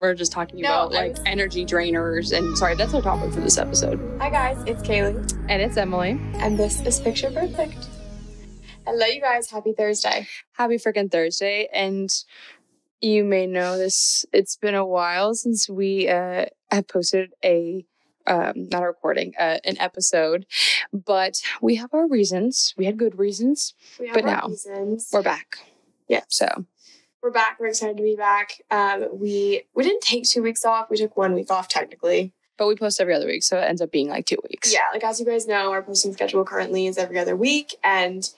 We're just talking No, about I like energy drainers. And sorry, that's our topic for this episode. Hi guys, it's Caley, And it's Emily. and this is Picture Perfect. Hello, you guys. Happy Thursday. Happy freaking Thursday. And you may know this, it's been a while since we uh, have posted a, um, not a recording, uh, an episode, but we have our reasons. We had good reasons. We have But our now, reasons. We're back. Yeah. So, We're back. We're excited to be back. Um, we we didn't take two weeks off. We took one week off technically. but we post every other week. So it ends up being like two weeks. Yeah, like as you guys know, our posting schedule currently is every other week, and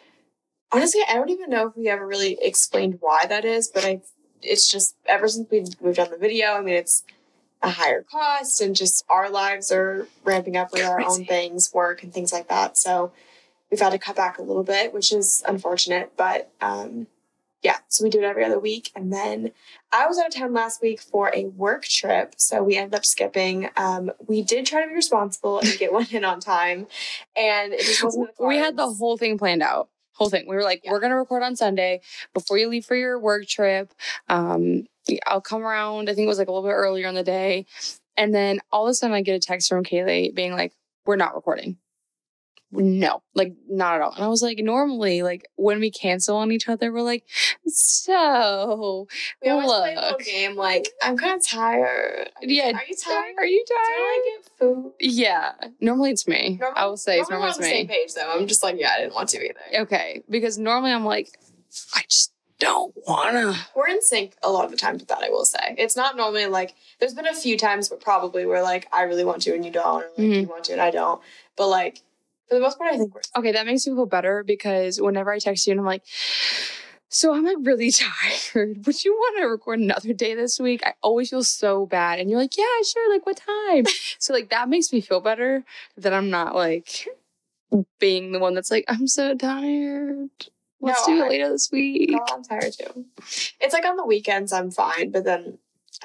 honestly, I don't even know if we ever really explained why that is. But I, it's just ever since we we've done the video. I mean, it's a higher cost, and just our lives are ramping up with our own things, work and things like that. So we've had to cut back a little bit, which is unfortunate. But um, yeah, so we do it every other week, and then I was out of town last week for a work trip, so we ended up skipping. Um, we did try to be responsible and get one in on time, and it just wasn't. we had the whole thing planned out. Whole thing. We were like, Yeah. we're gonna record on Sunday before you leave for your work trip. Um, I'll come around. I think it was like a little bit earlier in the day, and then all of a sudden I get a text from Caley being like, "We're not recording." No, like not at all. And I was like, normally, like when we cancel on each other, we're like, so We always play a little look. game like I'm kind of tired. yeah. Are you tired? Are you Do tired? want to get food? Yeah. Normally it's me. Normally- I will say it's normally normally it's on the me. same page though. I'm just like, yeah, I didn't want to either. Okay, because normally I'm like, I just don't wanna. We're in sync a lot of the times with that. I will say it's not normally like. There's been a few times, but probably where like I really want to and you don't, or like Mhm. you want to and I don't. But like for the most part, I think we're. Okay, that makes me feel better because whenever I text you and I'm like, so I'm like really tired. Would you want to record another day this week? I always feel so bad. And you're like, yeah, sure. Like, what time? so, like, that makes me feel better that I'm not like being the one that's like, I'm so tired. Let's No, do it later this week. No, I'm tired too. It's like on the weekends I'm fine, but then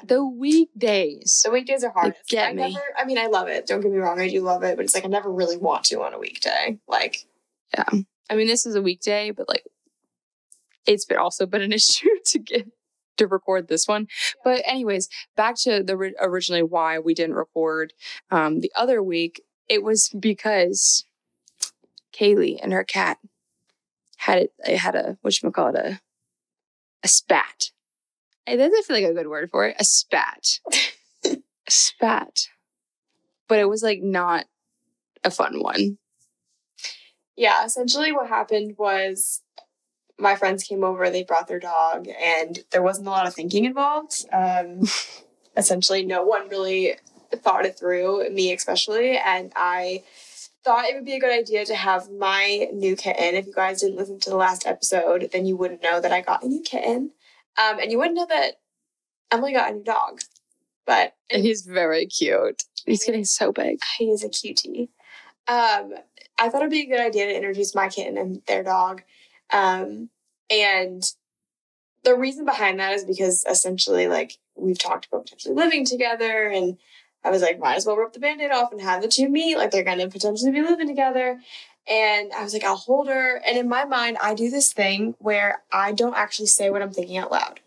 The weekdays. the weekdays are hardest. get I me. never. I mean, I love it. Don't get me wrong, I do love it, but it's like I never really want to on a weekday. Like yeah. I mean, this is a weekday, but like, it's been also been an issue to get to record this one. But anyways, back to the originally why we didn't record um, the other week. It was because Caley and her cat had it. It had a what you call it a a spat. It doesn't feel like a good word for it. A spat. a spat. But it was like not a fun one. Yeah, essentially what happened was my friends came over, they brought their dog, and there wasn't a lot of thinking involved. Um, essentially, no one really thought it through, me especially, and I thought it would be a good idea to have my new kitten. If you guys didn't listen to the last episode, then you wouldn't know that I got a new kitten. Um, and you wouldn't know that Emily got a new dog. But And he's very cute. He's getting so big. he is a cutie. Um, I thought it'd be a good idea to introduce my kitten and their dog. Um, and the reason behind that is because essentially, like, we've talked about potentially living together, and I was like, might as well rip the band aid off and have the two meet. Like, they're gonna potentially be living together. And I was like, I'll hold her. And in my mind, I do this thing where I don't actually say what I'm thinking out loud.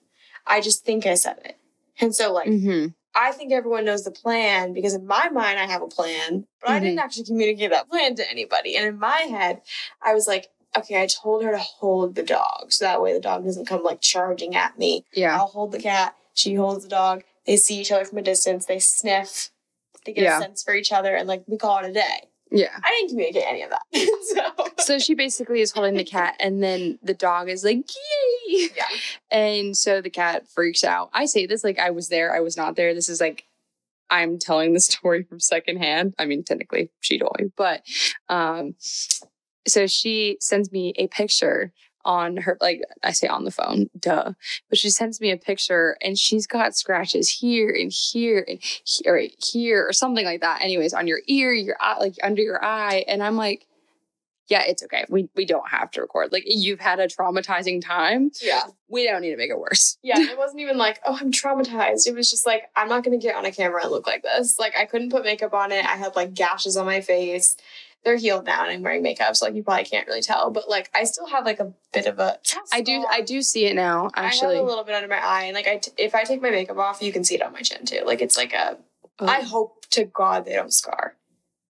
I just think I said it. And so, like, Mm-hmm. I think everyone knows the plan because in my mind I have a plan, but I didn't actually communicate that plan to anybody. And in my head, I was like, okay, I told her to hold the dog so that way the dog doesn't come like charging at me. Yeah. I'll hold the cat, she holds the dog. They see each other from a distance, they sniff, they get Yeah. a sense for each other, and like we call it a day. Yeah. I didn't communicate any of that. so So she basically is holding the cat, and then the dog is like, yay! Yeah. And so the cat freaks out. I say this like I was there, I was not there. This is like I'm telling the story from secondhand. I mean, technically she told me, but um, so she sends me a picture on her, like I say on the phone, duh. But she sends me a picture, and she's got scratches here and here and here, right here, or something like that. Anyways, on your ear, your eye, like under your eye, and I'm like yeah, it's okay. We we don't have to record. Like you've had a traumatizing time. yeah. We don't need to make it worse. Yeah, it wasn't even like, oh, I'm traumatized. It was just like, I'm not gonna get on a camera and look like this. Like, I couldn't put makeup on it. I had like gashes on my face. They're healed now and I'm wearing makeup, so like you probably can't really tell. But like I still have like a bit of a I do I do see it now, I actually. have a little bit under my eye, and like I, t- if I take my makeup off, you can see it on my chin too. Like it's like a. Oh. I hope to God they don't scar.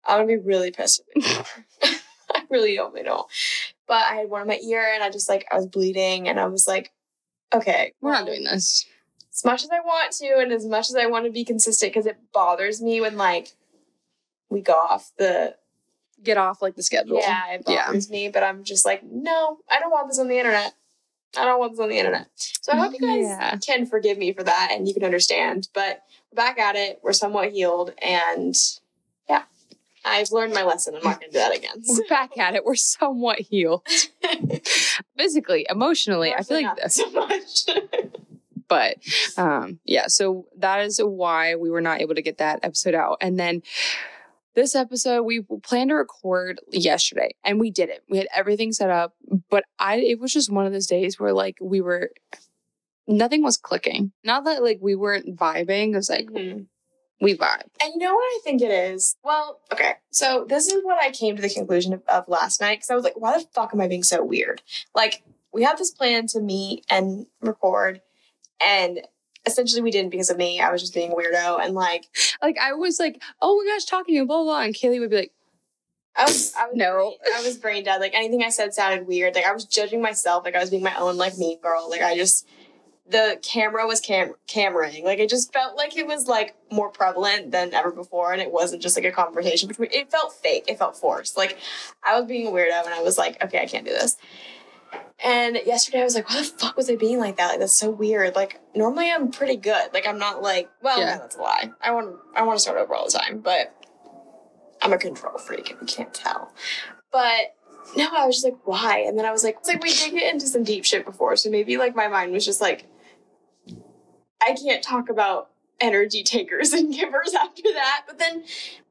I'm gonna be really pissed if they scar. I really hope they don't. But I had one in my ear, and I just like I was bleeding, and I was like, okay, We're not doing this. as much as I want to, and as much as I want to be consistent, because it bothers me when like we go off the Get off like the schedule. yeah, it Yeah. bothers me. But I'm just like, no, I don't want this on the internet. I don't want this on the internet. So I hope you guys Yeah. can forgive me for that and you can understand. But we're back at it. We're somewhat healed, and yeah, I've learned my lesson. I'm not going to do that again. We're back at it. We're somewhat healed. Physically, emotionally. I feel like Not so much. but um yeah so that is why we were not able to get that episode out and then this episode we planned to record yesterday and we did it we had everything set up but i it was just one of those days where like we were nothing was clicking not that like we weren't vibing it was like Mhm. we vibe And you know what I think it is? Well, okay. So this is what I came to the conclusion of, of last night because I was like, why the fuck am I being so weird? Like, we had this plan to meet and record, and essentially we didn't because of me. I was just being a weirdo, and like, like i was like oh my gosh talking and blah blah, blah and caley would be like I was, I was, No. brain, I was brain dead. Like anything I said sounded weird. Like I was judging myself. Like I was being my own like mean girl. Like I just, the camera was cam cameraing. Like it just felt like it was like more prevalent than ever before, and it wasn't just like a conversation between. It felt fake. It felt forced. Like I was being a weirdo, and I was like, okay, I can't do this. And yesterday I was like, why the fuck was I being like that? Like that's so weird. Like normally I'm pretty good. Like I'm not like, well, Yeah. no, that's a lie. I want, I want to start over all the time, but I'm a control freak if you can't tell. But no, I was just like, why? And then I was like, it's like we did get into some deep shit before, so maybe like my mind was just like, I can't talk about energy takers and givers after that. But then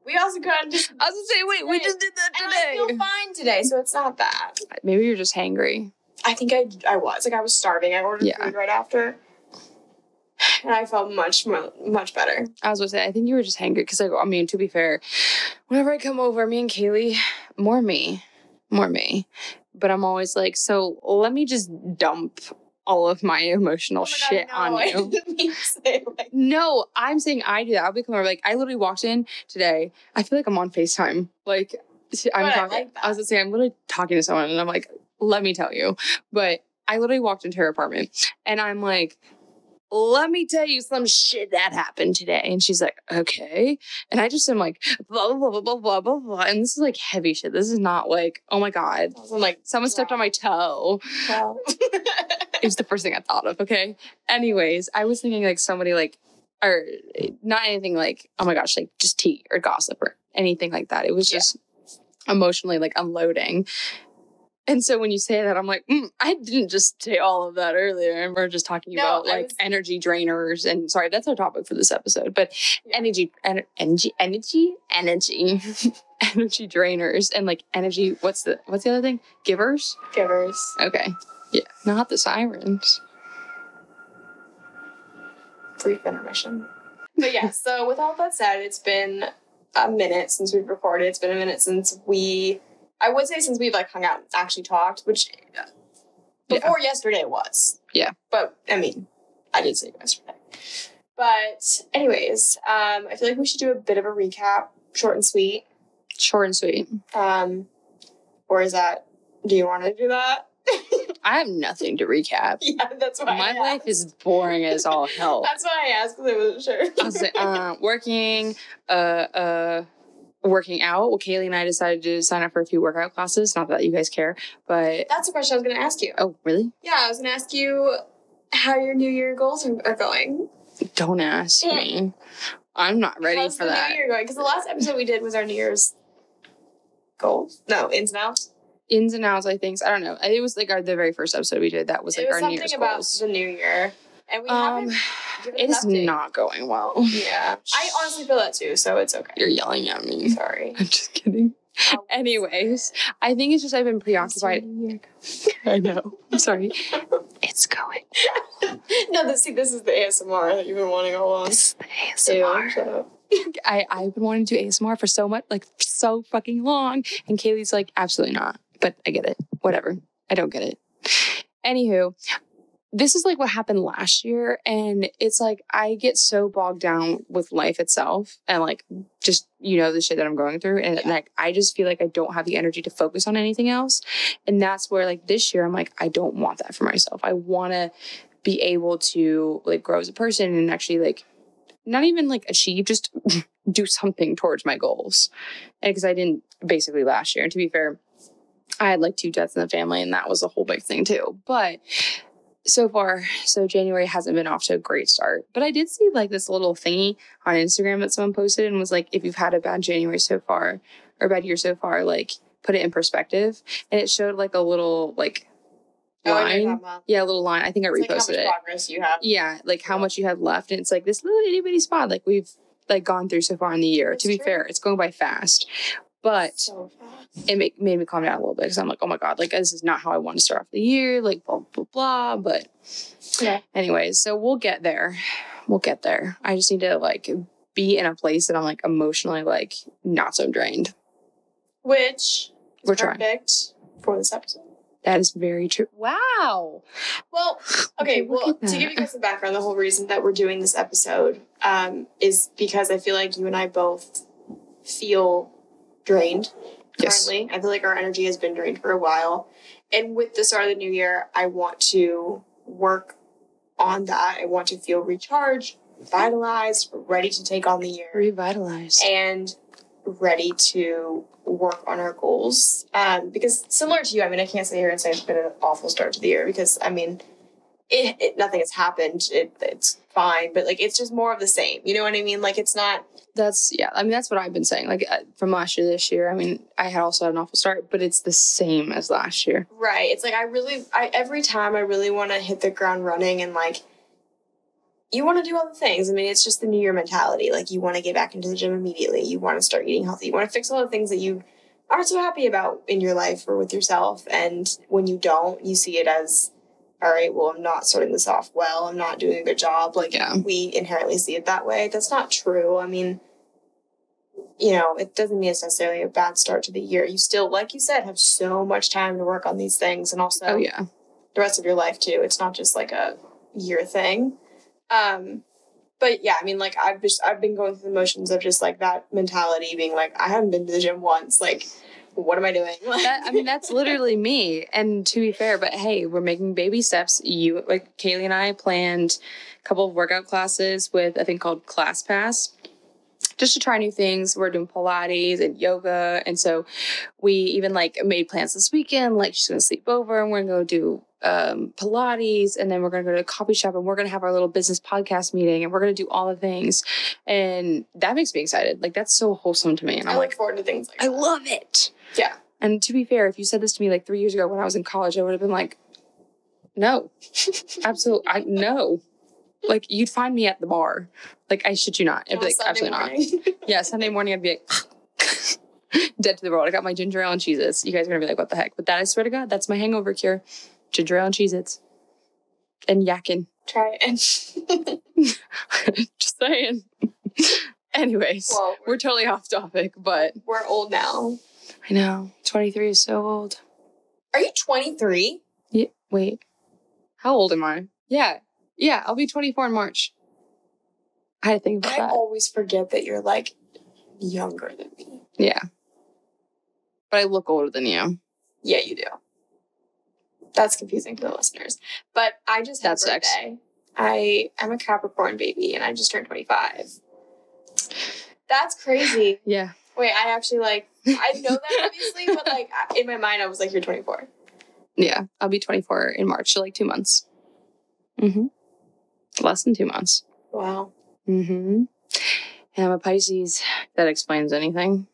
we also got into i was gonna say wait we just did that and I today feel fine today, so it's not that. maybe you're just hangry I think I I was like I was starving. I ordered Yeah. food right after, and I felt much much better. I was gonna say, I think you were just hangry because, like, I mean, to be fair, whenever I come over, me and Caley, more me, more me, but I'm always like, so let me just dump all of my emotional Oh my shit no, on I you. didn't mean to say like No, I'm saying I do that. I'll be coming over. Like, I literally walked in today. I feel like I'm on FaceTime. Like, I'm But I talking. like I was gonna say, I'm literally talking to someone, and I'm like, let me tell you. But I literally walked into her apartment, and I'm like, let me tell you some shit that happened today. And she's like, okay. And I just am like, blah, blah, blah, blah, blah, blah, blah. And this is like heavy shit. This is not like, oh my God, I was like, someone stepped on my toe. It was the first thing I thought of. Okay. Anyways, I was thinking like somebody like, or not anything like, oh my gosh, like just tea or gossip or anything like that. It was Yeah. just emotionally like unloading. And so when you say that, I'm like, mm, I didn't just say all of that earlier. And we're just talking No, about like was- energy drainers. And sorry, that's our topic for this episode. But Yeah. energy, ener- energy, energy, energy, energy drainers, and like energy. What's the what's the other thing? Givers. givers. Okay. Yeah, not the sirens. brief intermission. But yeah, so with all that said, it's been a minute since we've recorded. It's been a minute since we, I would say since we've like hung out and actually talked, which uh, before yesterday it was. Yeah. But I mean, I did say yesterday. But anyways, um, I feel like we should do a bit of a recap, short and sweet. Short and sweet. Um, or is that? Do you want to do that? I have nothing to recap. yeah, that's why. My life is boring as all hell. That's why I asked because I wasn't sure. I was like, uh, working, uh, uh, working out. Well, Caley and I decided to sign up for a few workout classes. Not that you guys care, but That's the question I was going to ask you. oh, really? Yeah, I was going to ask you how your New Year goals are, going. Don't ask me. I'm not ready How's for the that. New Year going? Because the last episode we did was our New Year's goals. No, ins and outs. Ins and outs, I think. I don't know. It was like our the very first episode we did. That was like was our New something Year's about goals. the New Year, and we Um, haven't. it is update. not going well. Yeah, I honestly feel that too. So it's okay. You're yelling at me. Sorry. I'm just kidding. Anyways, I think it's just I've been preoccupied. I know. I'm sorry. It's going. no, this, see, this is the ASMR that you've been wanting all along. This is the Ew, ASMR. shut up. I, I've been wanting to do ASMR for so much, like so fucking long. And Caley's like, absolutely not. But I get it. Whatever. I don't get it. Anywho, this is like what happened last year. And it's like I get so bogged down with life itself and like just, you know, the shit that I'm going through. And Yeah. like I just feel like I don't have the energy to focus on anything else. And that's where like this year I'm like, I don't want that for myself. I wanna be able to like grow as a person and actually like not even like achieve, just do something towards my goals. And because I didn't basically last year. And to be fair, I had like two deaths in the family, and that was a whole big thing too. But so far, so January hasn't been off to a great start. But I did see like this little thingy on Instagram that someone posted and was like, if you've had a bad January so far or bad year so far, like put it in perspective. And it showed like a little like Oh, I know what line. about. yeah, a little line. I think I It's like how reposted much it. progress you have. Yeah, like how Yeah. much you have left. And it's like this little itty bitty spot like we've like gone through so far in the year. That's to be true. fair, it's going by fast. But So it make, made me calm down a little bit because I'm like, oh my God, like this is not how I want to start off the year, like blah, blah, blah. But, Yeah. anyways, so we'll get there. We'll get there. I just need to like be in a place that I'm like emotionally like not so drained. Which is We're trying. perfect for this episode. That is very true. Wow. Well, okay, Look well, to give you guys some background, the whole reason that we're doing this episode um, is because I feel like you and I both feel drained Yes. currently. I feel like our energy has been drained for a while. And with the start of the new year, I want to work on that. I want to feel recharged, vitalized, ready to take on the year Revitalized. and ready to work on our goals. Um, because similar to you, I mean, I can't sit here and say it's been an awful start to the year because I mean, it, it nothing has happened. It, it's fine, but like it's just more of the same. You know what I mean? Like it's not. That's yeah. I mean, that's what I've been saying. Like uh, from last year, to this year. I mean, I had also had an awful start, but it's the same as last year. Right. It's like I really, I every time I really want to hit the ground running and like, you want to do all the things. I mean, it's just the New Year mentality. Like you want to get back into the gym immediately. You want to start eating healthy. You want to fix all the things that you aren't so happy about in your life or with yourself. And when you don't, you see it as, all right, well, I'm not starting this off well. I'm not doing a good job. Like Yeah. we inherently see it that way. That's not true. I mean, you know, it doesn't mean it's necessarily a bad start to the year. You still, like you said, have so much time to work on these things and also Oh yeah. the rest of your life too. It's not just like a year thing. Um, but yeah, I mean, like I've just I've been going through the motions of just like that mentality, being like, I haven't been to the gym once. Like, what am I doing? That, I mean, that's literally me. And to be fair, but hey, we're making baby steps. You, like Caley and I planned a couple of workout classes with a thing called ClassPass just to try new things. We're doing Pilates and yoga. And so we even like made plans this weekend. Like she's to sleep over and we're to go do um, Pilates. And then we're to go to a coffee shop and we're to have our little business podcast meeting and we're to do all the things. And that makes me excited. Like that's so wholesome to me. And I I'm look like, forward to things like I that. love it. Yeah. And to be fair, if you said this to me like three years ago when I was in college, I would have been like, no, absolutely, I no. Like you'd find me at the bar. Like I shit you not. I'd be like, Sunday absolutely not. Yeah, Sunday morning I'd be like dead to the world. I got my ginger ale and Cheez-Its. You guys are gonna be like, what the heck? But that I swear to God, that's my hangover cure. Ginger ale and Cheez-Its. And yakking. Try it. Just saying. Anyways, well, we're totally off topic, but we're old now. I know. 23 is so old. Are you 23? Yeah, wait. How old am I? Yeah. Yeah, I'll be 24 in March. I had to think about I that. always forget that you're like younger than me. Yeah. But I look older than you. Yeah, you do. That's confusing for the listeners. But I just had That's birthday. I I'm a Capricorn baby and I just turned 25. That's crazy. Yeah. Wait, I actually like I know that obviously, but like in my mind I was like you're 24. Yeah. I'll be 24 in March, so like two months. Mm-hmm. Less than two months. Wow. Mm-hmm. And I'm a Pisces. That explains anything.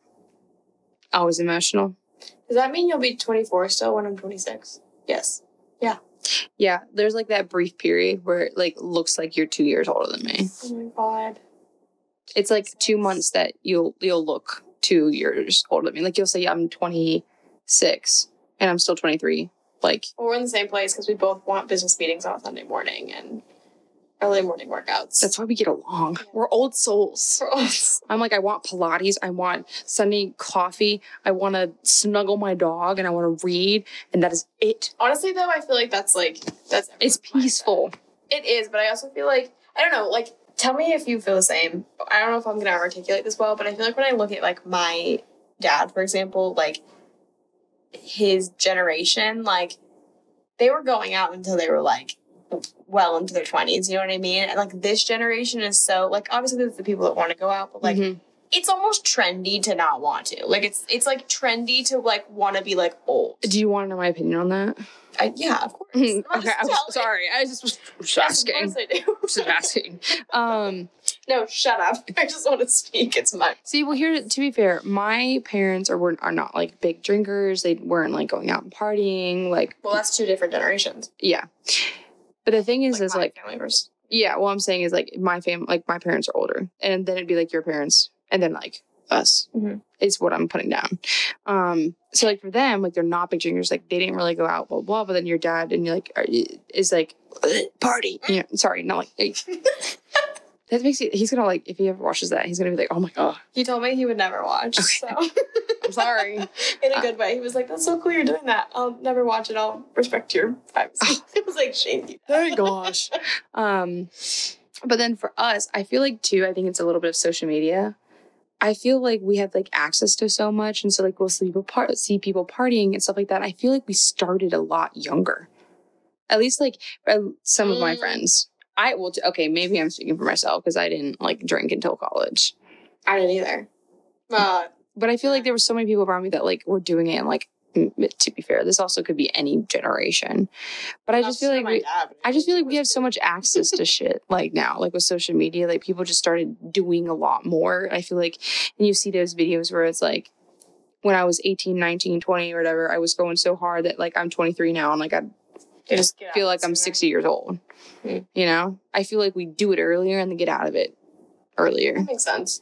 Always emotional. Does that mean you'll be 24 still when I'm 26? Yes. Yeah, Yeah. there's like that brief period where it like looks like you're two years older than me. Oh my god. It's like two months that you'll you'll look two years older than me. Like you'll say I'm 26 and I'm still 23. Like Well, we're in the same place because we both want business meetings on a Sunday morning and early morning workouts. That's why we get along. We're old souls. for us. I'm like, I want Pilates. I want Sunday coffee. I want to snuggle my dog and I want to read. And that is it. Honestly, though, I feel like that's like that's It's peaceful. It is, but I also feel like I don't know. Like, tell me if you feel the same. I don't know if I'm gonna articulate this well, but I feel like when I look at like my dad, for example, like his generation, like they were going out until they were like well into their twenties. You know what I mean? And like this generation is so like obviously there's the people that want to go out, but like Mhm. it's almost trendy to not want to. Like it's it's like trendy to like want to be like old. Do you want to know my opinion on that? I, yeah, of course. okay, just I was sorry. I just was just Yes, asking. Of course I do. Just asking. Um, No, shut up. I just want to speak. It's my. see, well, here to be fair, my parents are weren't are not like big drinkers. They weren't like going out and partying. Like, Well, that's two different generations. yeah. But the thing is, is my like, family versus. yeah. What I'm saying is like my fam, like my parents are older, and then it'd be like your parents, and then like us. Mhm. Is what I'm putting down. Um, so like for them, like they're not big drinkers. Like they didn't really go out, blah blah. But then your dad and you're like are, is like party. You know, sorry, not like. That makes it. He's gonna like if he ever watches that, he's gonna be like, "Oh my god, He told me he would never watch. So, I'm sorry." in a good way, he was like, "That's so cool you're doing that. I'll never watch it. I'll respect your privacy." it was like, "Shame you." Thank gosh. Um, but then for us, I feel like too. I think it's a little bit of social media. I feel like we have like access to so much, and so like we'll see people part see people partying and stuff like that. I feel like we started a lot younger. At least like uh, some of my Mm. friends. I will. T- okay, maybe I'm speaking for myself because I didn't like drink until college. I didn't either. Uh, But I feel like there were so many people around me that like were doing it, and like to be fair, this also could be any generation. But I just feel like we, I just feel like we have so much access to shit like now, like with social media, like people just started doing a lot more. I feel like, and you see those videos where it's like, when I was 18, 19, 20 or whatever, I was going so hard that like I'm 23 now and like I They just feel like I'm 60 years old. Hmm. You know, I feel like we do it earlier and then get out of it earlier. That makes sense.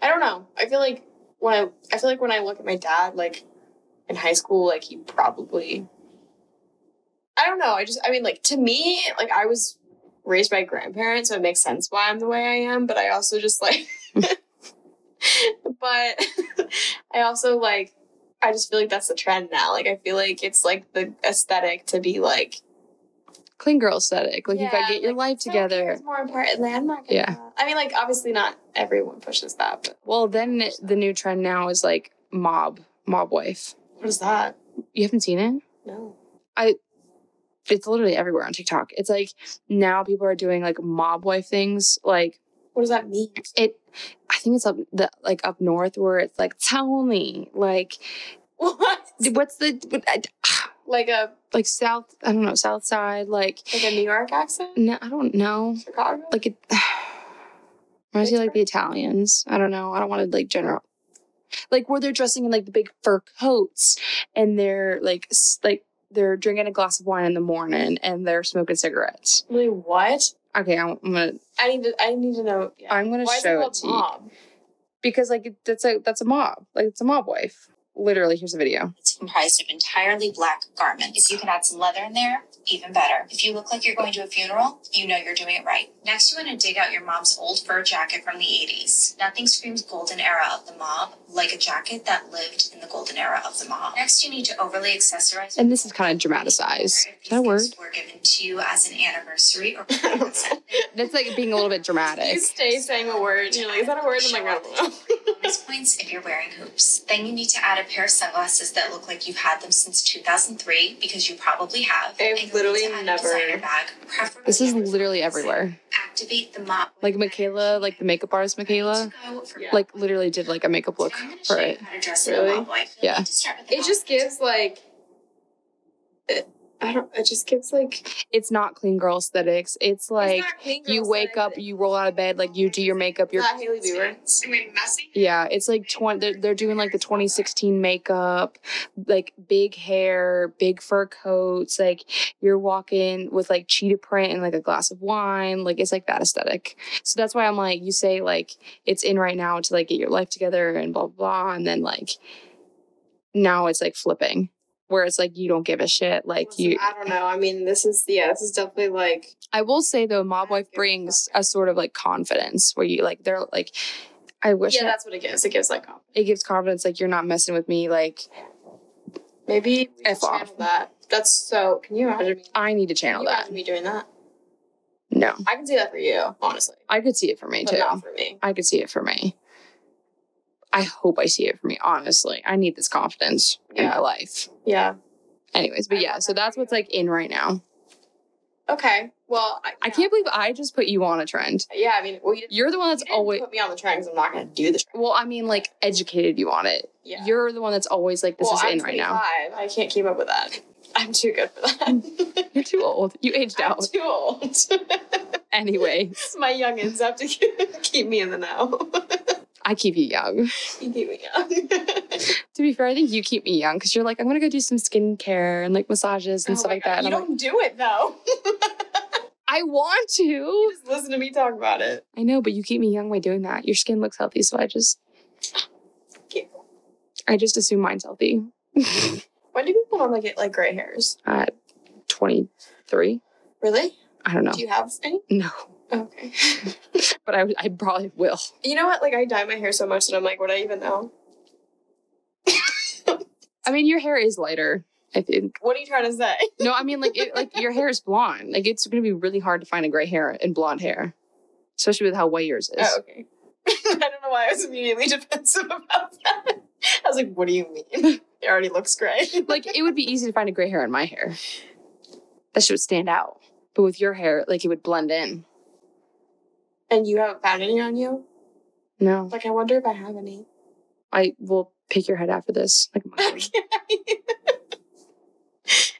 I don't know. I feel like when I I feel like when I look at my dad, like in high school, like he probably I don't know. I just I mean like to me, like I was raised by grandparents, so it makes sense why I'm the way I am, but I also just like but I also like I just feel like that's the trend now. Like I feel like it's like the aesthetic to be like Clean girl aesthetic. Like you Yeah, gotta get your like, life together. It's more important. I'm not Yeah. I mean, like obviously not everyone pushes that, but Well, then the new trend now is like mob, mob wife. what is that? You haven't seen it? No. I. It's literally everywhere on TikTok. It's like now people are doing like mob wife things. Like What does that mean? it, I think it's up the like up north where it's like tell me like What? what's the what, I, Like a like south I don't know south side like like a New York accent? no I don't know Chicago? like it reminds me like the Italians. I don't know. I don't want to like general. Like where they're dressing in like the big fur coats and they're like like they're drinking a glass of wine in the morning and they're smoking cigarettes. Really what? Okay, I'm, I'm gonna I need to I need to know. Yeah. I'm gonna Why is show it called to you. because like that's a that's a mob like it's a mob wife literally here's a video It's comprised of entirely black garments. If you can add some leather in there, even better. If you look like you're going to a funeral, you know you're doing it right. Next, you want to dig out your mom's old fur jacket from the 80s. Nothing screams golden era of the mob like a jacket that lived in the golden era of the mob. Next, you need to overly accessorize. and this is kind of dramatized that word gifts were given to you as an anniversary or that's like being a little bit dramatic You stay saying a word. You're like, is that a word? I'm like, I don't know. bonus points if you're wearing hoops. Then you need to add a pair of sunglasses that look like you've had them since 2003 because you probably have. I've And you'll need literally to add a never- designer Bag, preferably this is literally everywhere Activate the mop. like mikayla like the makeup artist mikayla like literally did like a makeup look for it Really? Yeah. It just gives like it, I don't it just gives like it's not clean girl aesthetics it's like It's not clean girl you wake up you roll out of bed like you do your makeup you're Not Hailey Bieber. I mean messy. Yeah, it's like 20 they're, they're doing like the 2016 makeup, like big hair, big fur coats, like you're walking with like cheetah print and like a glass of wine, like it's like that aesthetic. So that's why I'm like you say like it's in right now to like get your life together and blah blah, blah and then like now it's like flipping. Where it's like you don't give a shit. Like Listen, you, I don't know. I mean, this is yeah, this is definitely like I will say though, mob wife give a brings a sort of like confidence where you like they're like, I wish yeah, that's what it gives. It gives like confidence. it gives confidence. Like you're not messing with me. Like Maybe F off. that. That's so. Can you imagine me? I need to channel you that. me doing that? No, I can see that for you, honestly, I could see it for me but too. not for me. I could see it for me. I hope I see it for me. Honestly, I need this confidence in my life. Yeah. Anyways, but I yeah, so that's what's like in right now. Okay. Well, I, I can't believe I just put you on a trend. Yeah, I mean, well, you, You're the one that's always put me on the trend because I'm not going to do the trend. well, I mean, like educated you on it. Yeah. You're the one that's always like, this well, is I'm in right now. 25. I can't keep up with that. I'm too good for that. You're too old. You aged I'm out. too old. Anyway, My youngins have to keep me in the know. I keep you young. you keep me young. To be fair, I think you keep me young because you're like, I'm gonna go do some skincare and like massages and Oh stuff like God, that. And You I'm don't do it though. I want to. You just listen to me talk about it. I know, but you keep me young by doing that. Your skin looks healthy, so I just, Cute. I just assume mine's healthy. When do people normally get like gray hairs? At 23, Really? I don't know. Do you have any? No, Okay. but I, I probably will. You know what? Like I dye my hair so much that I'm like, would I even know? I mean, your hair is lighter. I think. What are you trying to say? No, I mean, like, it, like your hair is blonde. Like, it's gonna be really hard to find a gray hair and blonde hair, especially with how white yours is. Oh, okay. I don't know why I was immediately defensive about that. I was like, what do you mean? It already looks gray. like it would be easy to find a gray hair in my hair. That shit would stand out. But with your hair, like it would blend in. And you haven't found any on you? No. Like, I wonder if I have any. I will pick your head after this. Like monkey.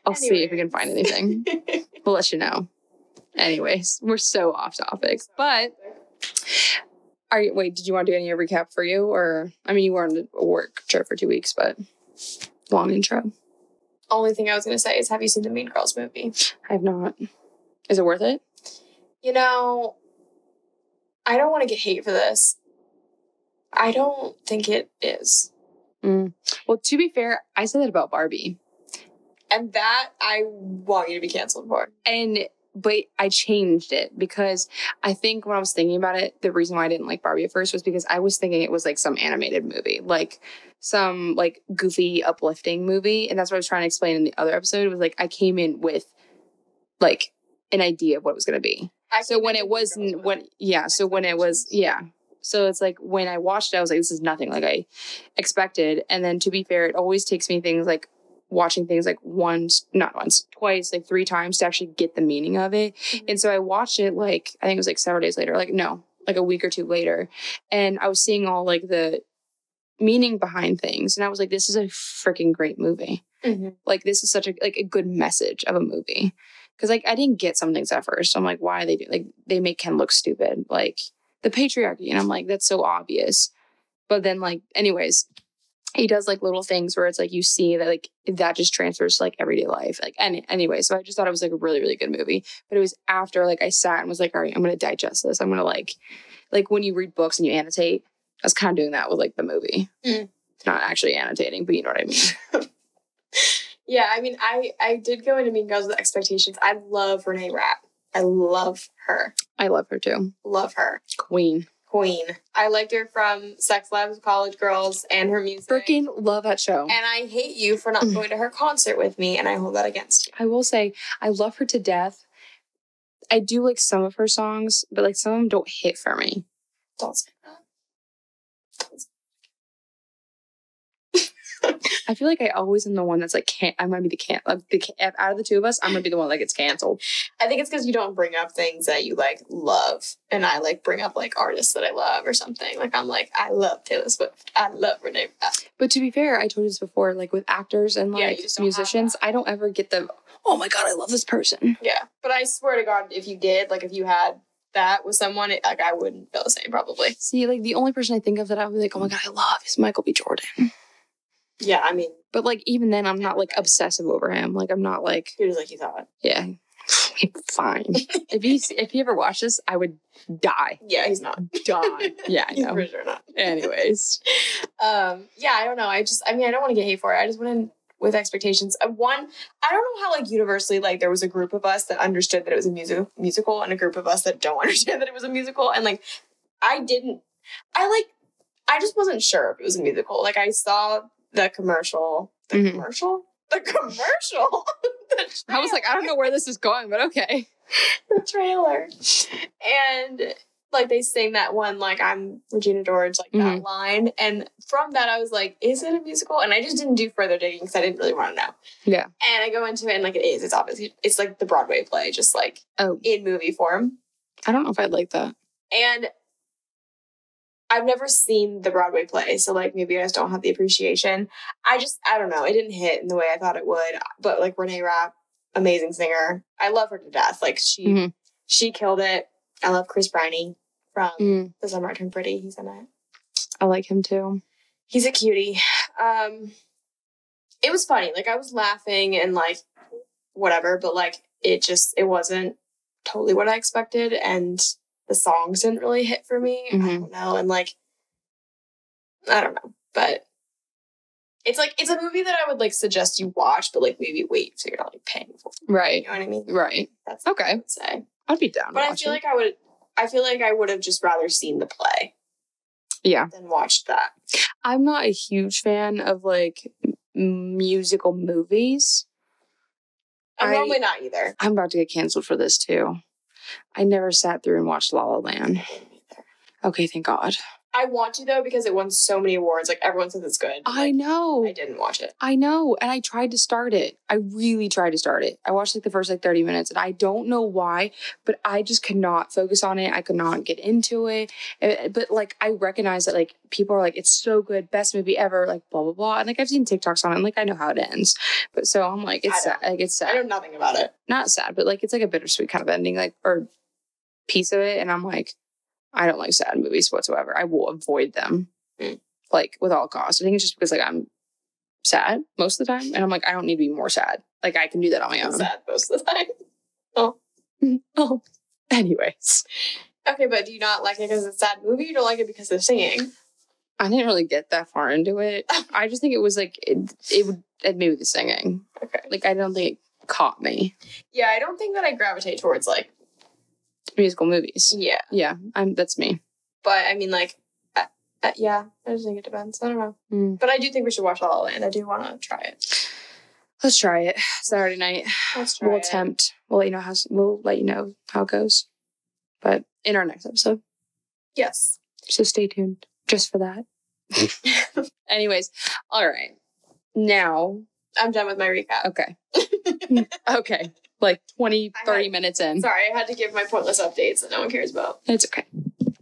I'll see if we can find anything. We'll let you know. Anyways, we're so off topic. But are you wait, did you want to do any recap for you? Or I mean you were on a work trip for two weeks, but long intro. Only thing I was gonna say is, have you seen the Mean Girls movie? I have not. Is it worth it? You know, I don't want to get hate for this. I don't think it is. Mm. Well, to be fair, I said that about Barbie. And that I want you to be canceled for. and but I changed it because I think when I was thinking about it, the reason why I didn't like Barbie at first was because I was thinking it was like some animated movie, like some like goofy, uplifting movie, and that's what I was trying to explain in the other episode. It was like I came in with like an idea of what it was going to be. I So when it was Girls when yeah, so when it was yeah. So it's like when I watched it, I was like, this is nothing like I expected. And then to be fair, it always takes me things like watching things like once, not once, twice, like three times to actually get the meaning of it. Mhm. And so I watched it like I think it was like several days later, like no, like a week or two later. And I was seeing all like the meaning behind things. And I was like, this is a freaking great movie Mhm. like this is such a like a good message of a movie because like i didn't get some things at first. I'm like why are they do like they make ken look stupid. Like the patriarchy and i'm like that's so obvious. But then like anyways he does like little things where it's like you see that like that just transfers to like everyday life. Like and anyway so i just thought it was like a really really good movie. But it was after like i sat and was like all right i'm gonna digest this. I'm gonna like like when you read books and you annotate i was kind of doing that with like the movie. Mm. not actually annotating but you know what i mean Yeah, I mean, I I did go into Mean Girls with expectations. I love Renee Rapp. I love her. i love her too Love her. queen Queen. I liked her from Sex Lives of College Girls and her music. freaking love that show. And I hate you for not Mm. going to her concert with me, and I hold that against you. I will say I love her to death. I do like some of her songs, but like some of them don't hit for me. Don't say that. I feel like I always am the one that's like can't. I'm gonna be the can't. Like the out of the two of us, I'm gonna be the one that gets canceled. I think it's because you don't bring up things that you like love, and I like bring up like artists that I love or something. Like I'm like I love Taylor Swift. I love Renee. But to be fair, I told you this before. Like with actors and like you just don't have musicians. I don't ever get the oh my god, I love this person. Yeah, but I swear to God, if you did, like if you had that with someone, it, like I wouldn't feel the same probably. See, like the only person I think of that I would be like, oh my god, I love is Michael B. Jordan. Yeah, I mean, But like even then, I'm not like obsessive over him. Like I'm not like you're just like you thought. yeah, fine. if he if he ever watched this, I would die. Yeah, he's not. Die. Yeah, I know. for sure not. Anyways. Um, yeah, I don't know. I just, I mean, I don't want to get hate for it. I just want to with expectations. Uh, one, I don't know how like universally like there was a group of us that understood that it was a music musical and a group of us that don't understand that it was a musical. And like I didn't I like I just wasn't sure if it was a musical. Like I saw the commercial. The Mhm. commercial? The commercial. The I was like, I don't know where this is going, but okay. the trailer. And like they sing that one like I'm Regina George, like that Mhm. line. And from that I was like, is it a musical? And I just didn't do further digging because I didn't really want to know. Yeah. And I go into it and like it is. It's obviously it's like the Broadway play, just like Oh, in movie form. I don't know if I'd like that. And I've never seen the Broadway play, so like maybe I just don't have the appreciation. I just I don't know. It didn't hit in the way I thought it would. But like Renee Rapp, amazing singer. I love her to death. Like she Mhm. she killed it. I love Chris Briney from Mm, The Summer I Turned Pretty. He's in it. I like him too. He's a cutie. Um it was funny. Like I was laughing and like whatever, but like it just it wasn't totally what I expected and the songs didn't really hit for me. I Mhm. don't know. And like I don't know. But it's like it's a movie that I would like suggest you watch, but like maybe wait so you're not like paying for it. Right. You know what I mean? Right. That's what I Okay. would say. I'd be down. But I feel it. like I would I feel like I would have just rather seen the play yeah. than watched that. I'm not a huge fan of like musical movies. I'm I- normally not either. I'm about to get canceled for this too. I never sat through and watched La La Land. I wouldn't either. Okay, thank God. I want to though because it won so many awards. Like everyone says it's good. I Like, know. I didn't watch it. I know. And I tried to start it. I really tried to start it. I watched like the first like 30 minutes and I don't know why, but I just could not focus on it. I could not get into it. Uh, But like I recognize that like people are like, it's so good, best movie ever, like blah blah blah. And like I've seen TikToks on it and like I know how it ends. But so I'm like, it's sad. Like it's I know nothing about it. Not sad, but like it's like a bittersweet kind of ending, like or piece of it. And I'm like, I don't like sad movies whatsoever. I will avoid them. Mm. Like with all costs. I think it's just because like I'm sad most of the time. And I'm like, I don't need to be more sad. Like I can do that on my I'm own. sad most of the time. Oh. oh. Anyways. Okay, but do you not like it because it's a sad movie? You don't like it because of singing? I didn't really get that far into it. I just think it was like it, it would it maybe the singing. Okay. Like I don't think it caught me. Yeah, I don't think that I gravitate towards like Musical movies. yeah, Yeah, I'm that's me. but I mean like uh, uh, yeah, I just think it depends. I don't know, Mm. but I do think we should watch La La Land. I do want to try it. Let's try it. Saturday night. Let's try we'll it. attempt. We'll let you know how we'll let you know how it goes. But in our next episode. Yes. So stay tuned just for that. Anyways, all right. Now, I'm done with my recap. okay. okay. Like 20, 30 had- minutes in. Sorry, I had to give my pointless updates that no one cares about. It's okay.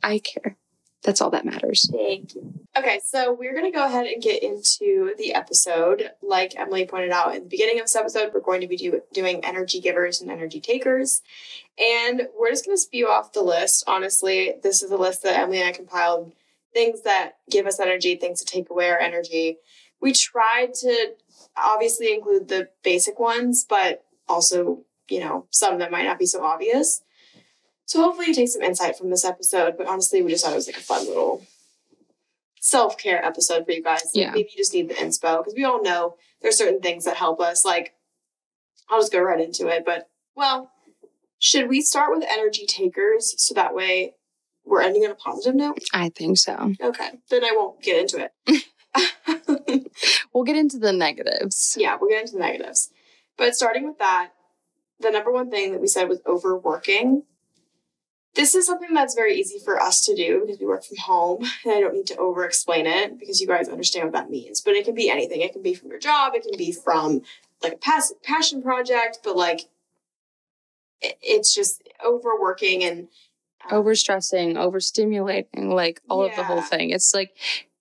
I care. That's all that matters. Thank you. Okay, so we're going to go ahead and get into the episode. Like Emily pointed out in the beginning of this episode, we're going to be do- doing energy givers and energy takers. And we're just going to spew off the list. Honestly, this is a list that Emily and I compiled things that give us energy, things that take away our energy. We tried to obviously include the basic ones, but also, you know, some that might not be so obvious. So hopefully you take some insight from this episode. But honestly, we just thought it was like a fun little self care episode for you guys. Like, Yeah. Maybe you just need the inspo because we all know there's certain things that help us. Like, I'll just go right into it. But well, should we start with energy takers so that way we're ending on a positive note? I think so. Okay, then I won't get into it. We'll get into the negatives. yeah, we'll get into the negatives. But starting with that, the number one thing that we said was overworking. This is something that's very easy for us to do because we work from home, and I don't need to over explain it because you guys understand what that means. But it can be anything. It can be from your job, it can be from like a pass- passion project, but like it- it's just overworking and um, Overstressing, overstimulating, like all of the whole thing. It's like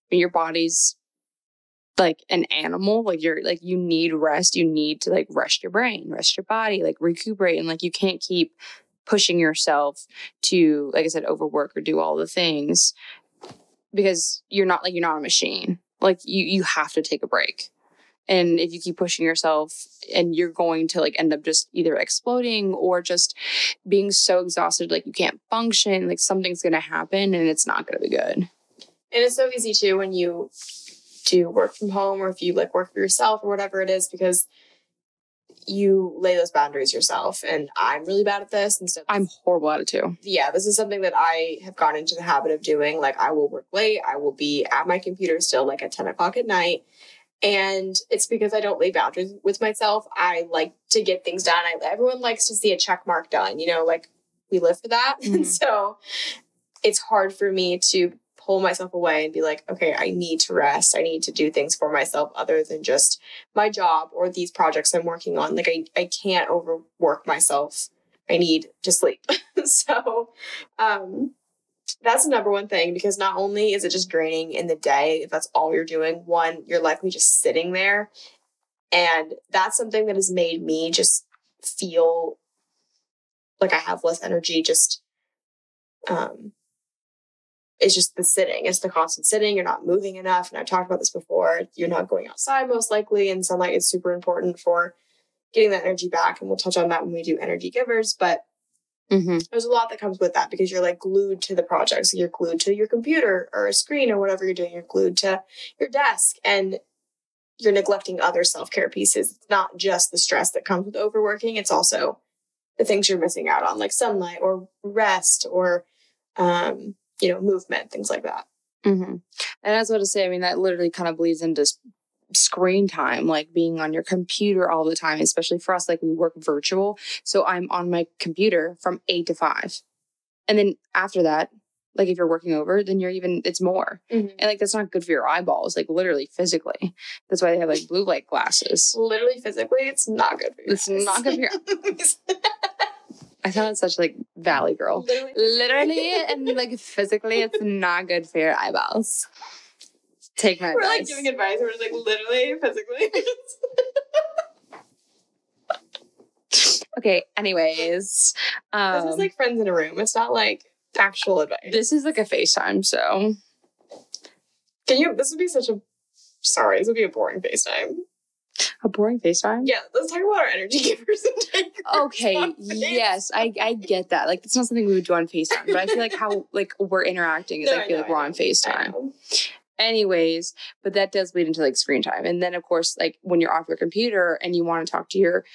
your body's like an animal. Like you're like you need rest. You need to like rest your brain, rest your body, like recuperate. And like you can't keep pushing yourself to, like I said, overwork or do all the things because you're not like you're not a machine. Like you you have to take a break. And if you keep pushing yourself and you're going to like end up just either exploding or just being so exhausted like you can't function, like something's gonna happen and it's not gonna be good. And it's so easy too when you do work from home or if you like work for yourself or whatever it is because you lay those boundaries yourself. And i'm really bad at this and so I'm horrible at it too. yeah this is something that i have gotten into the habit of doing. Like i will work late. I will be at my computer still like at 10 o'clock at night. And it's because i don't lay boundaries with myself. I like to get things done. I, everyone likes to see a check mark done you know like we live for that. Mhm. and so it's hard for me to pull myself away and be like okay i need to rest. I need to do things for myself other than just my job or these projects i'm working on. Like i, I can't overwork myself. I need to sleep. So um that's the number one thing because not only is it just draining in the day if that's all you're doing one you're likely just sitting there. And that's something that has made me just feel like i have less energy just um it's just the sitting. It's the constant sitting. You're not moving enough. And i've talked about this before. You're not going outside most likely. And sunlight is super important for getting that energy back. And we'll touch on that when we do energy givers. But Mm-hmm. there's a lot that comes with that because you're like glued to the project. So you're glued to your computer or a screen or whatever you're doing. You're glued to your desk. And you're neglecting other self care pieces. It's not just the stress that comes with overworking, it's also the things you're missing out on, like sunlight or rest or, um, you know, movement, things like that. Mm-hmm. And I was about to say, I mean, that literally kind of bleeds into screen time, like being on your computer all the time, especially for us, like we work virtual. So I'm on my computer from eight to five. And then after that, like if you're working over, then you're even, it's more. And like that's not good for your eyeballs, like literally physically. That's why they have like blue light glasses. Literally, physically, it's not good for you. It's not good for your I sounded such like valley girl. Literally, Literally and like physically, it's not good for your eyeballs. Take my We're like giving advice. We're just like literally, physically. Okay, anyways. Um, this is like friends in a room. It's not like actual advice. this is like a FaceTime, so Can you? This would be such a. Sorry, this would be a boring FaceTime. A boring FaceTime. Yeah, let's talk about our energy givers. Okay, yes, I, I get that. Like it's not something we would do on FaceTime, but I feel like how like we're interacting is No, I I feel know, like we're on FaceTime. Anyways, but that does lead into like screen time. And then of course, like when you're off your computer and you want to talk to your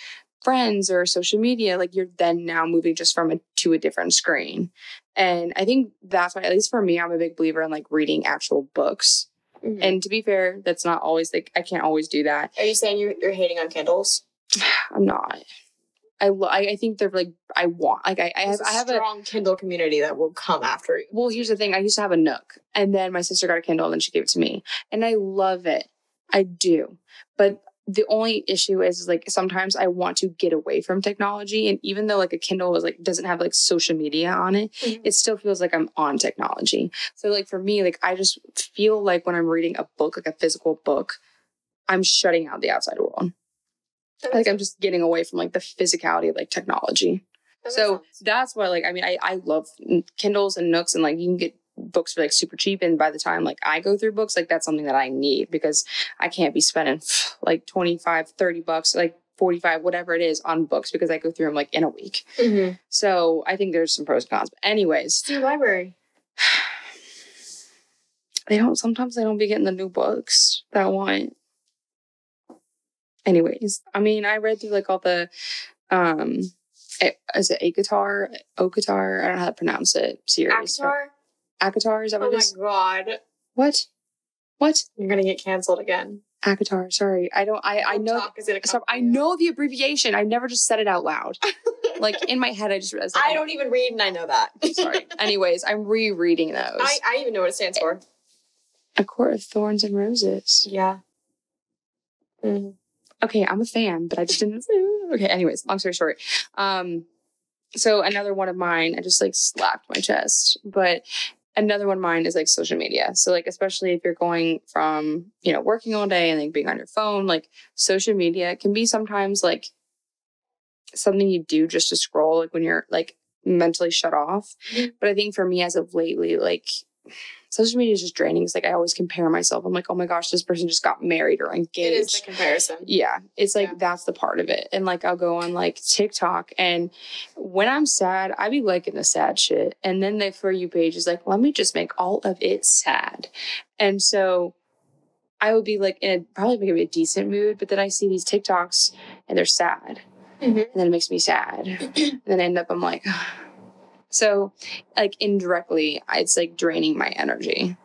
friends or social media, like you're then now moving just from a to a different screen. And I think that's why, at least for me, I'm a big believer in like reading actual books. Mhm. And to be fair, that's not always like I can't always do that. Are you saying you're, you're hating on Kindles? I'm not. I lo- I, I think they're like I want like I, I have There's I have a strong Kindle community that will come after you. well here's the thing I used to have a Nook and then my sister got a Kindle and then she gave it to me and I love it I do but the only issue is, is like sometimes I want to get away from technology and even though like a Kindle is like doesn't have like social media on it Mhm. it still feels like I'm on technology so like for me like I just feel like when I'm reading a book like a physical book I'm shutting out the outside world like I'm just getting away from like the physicality of like technology That so sense. that's why, like, I mean, I, I love Kindles and Nooks, and like, you can get books for like super cheap. And by the time like I go through books, like, that's something that I need because I can't be spending like 25, 30 bucks, like 45, whatever it is on books because I go through them like in a week. Mhm. So I think there's some pros and cons. But, anyways, your library. they don't, sometimes they don't be getting the new books that I want. Anyways, I mean, I read through like all the, um, is it Akatar? Okatar? I don't know how to pronounce it. Series. Akatar. Akatar, is that Oh what my god, What? What? you're gonna get canceled again. Akatar. Sorry. I don't I I know is come I know the abbreviation. I never just said it out loud. Like in my head I just realized I don't even read, and I know that. sorry. Anyways, I'm rereading those. I, I even know what it stands for. a court of thorns and roses. Yeah. Mhm. Okay, I'm a fan, but I just didn't Okay, anyways, long story short. Um so another one of mine, I just like slapped my chest, but another one mine is like social media. So like especially if you're going from, you know, working all day and like being on your phone, like social media can be sometimes like something you do just to scroll like when you're like mentally shut off. Mhm. But I think for me as of lately, like social media is just draining. It's like I always compare myself. I'm like, oh my gosh, this person just got married or engaged. It is the comparison. Yeah, it's like Yeah. that's the part of it. And like I'll go on like TikTok and when I'm sad, I be liking the sad shit. And then the for you page is like, let me just make all of it sad. And so I would be like in a probably maybe a decent mood, but then I see these TikToks and they're sad. Mhm. And then it makes me sad. and then I end up I'm like so like indirectly it's like draining my energy.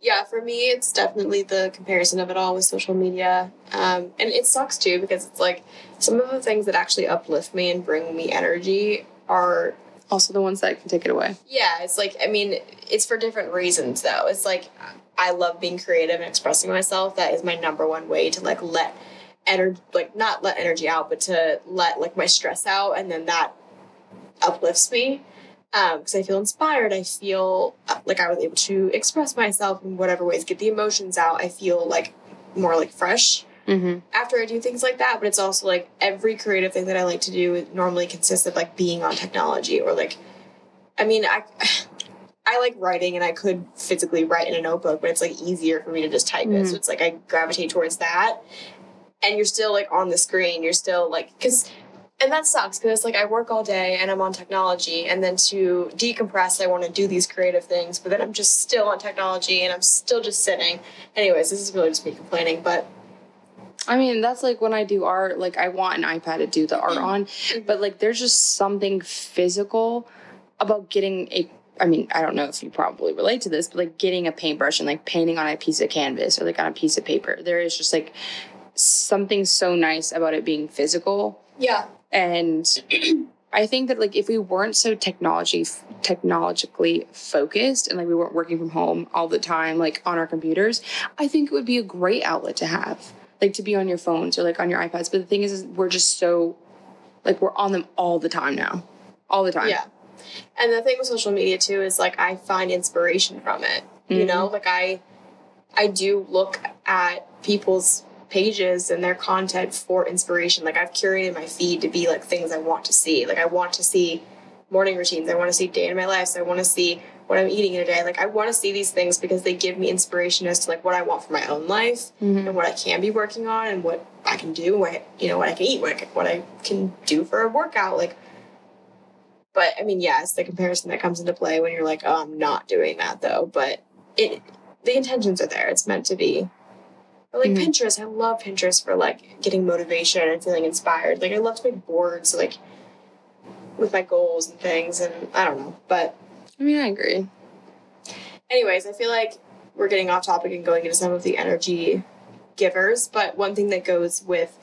Yeah, for me, it's definitely the comparison of it all with social media. Um, and it sucks too because it's like some of the things that actually uplift me and bring me energy are, Also the ones that can take it away. yeah, it's like, I mean, it's for different reasons though. It's like, I love being creative and expressing myself. That is my number one way to like let energy, like not let energy out, but to let like my stress out. And then that uplifts me because I feel inspired. I feel uh, like I was able to express myself in whatever ways, get the emotions out. I feel like more like fresh Mm-hmm. after I do things like that. But it's also like every creative thing that I like to do normally consists of like being on technology or like, I mean, I. I like writing and I could physically write in a notebook, but it's like easier for me to just type it. Mhm. So it's like I gravitate towards that. And you're still like on the screen. You're still like, because and that sucks because like I work all day and I'm on technology, and then to decompress, I want to do these creative things, but then I'm just still on technology and I'm still just sitting. Anyways, this is really just me complaining, but I mean, that's like when I do art, like I want an iPad to do the art mm-hmm. on, mm-hmm. but like there's just something physical about getting a I mean, I don't know if you probably relate to this, but like getting a paintbrush and like painting on a piece of canvas or like on a piece of paper. There is just like something so nice about it being physical. yeah, And I think that like if we weren't so technology technologically focused and like we weren't working from home all the time, like on our computers, I think it would be a great outlet to have. Like to be on your phones or like on your iPads. But the thing is, is we're just so like we're on them all the time now. All the time. yeah. And the thing with social media too is like I find inspiration from it. You Mhm. know, like I, I do look at people's pages and their content for inspiration. Like I've curated my feed to be like things I want to see. Like I want to see morning routines. I want to see day in my life. So I want to see what I'm eating in a day. Like I want to see these things because they give me inspiration as to like what I want for my own life Mhm. and what I can be working on and what I can do, what you know, what I can eat, what I can, what I can do for a workout. Like, but I mean, yeah, it's the comparison that comes into play when you're like, oh, I'm not doing that though. But it, the intentions are there. It's meant to be. Or like Mhm. Pinterest, I love Pinterest for like getting motivation and feeling inspired. Like I love to make boards, like with my goals and things, and I don't know, but I mean, I agree. anyways, I feel like we're getting off topic and going into some of the energy givers. But one thing that goes with,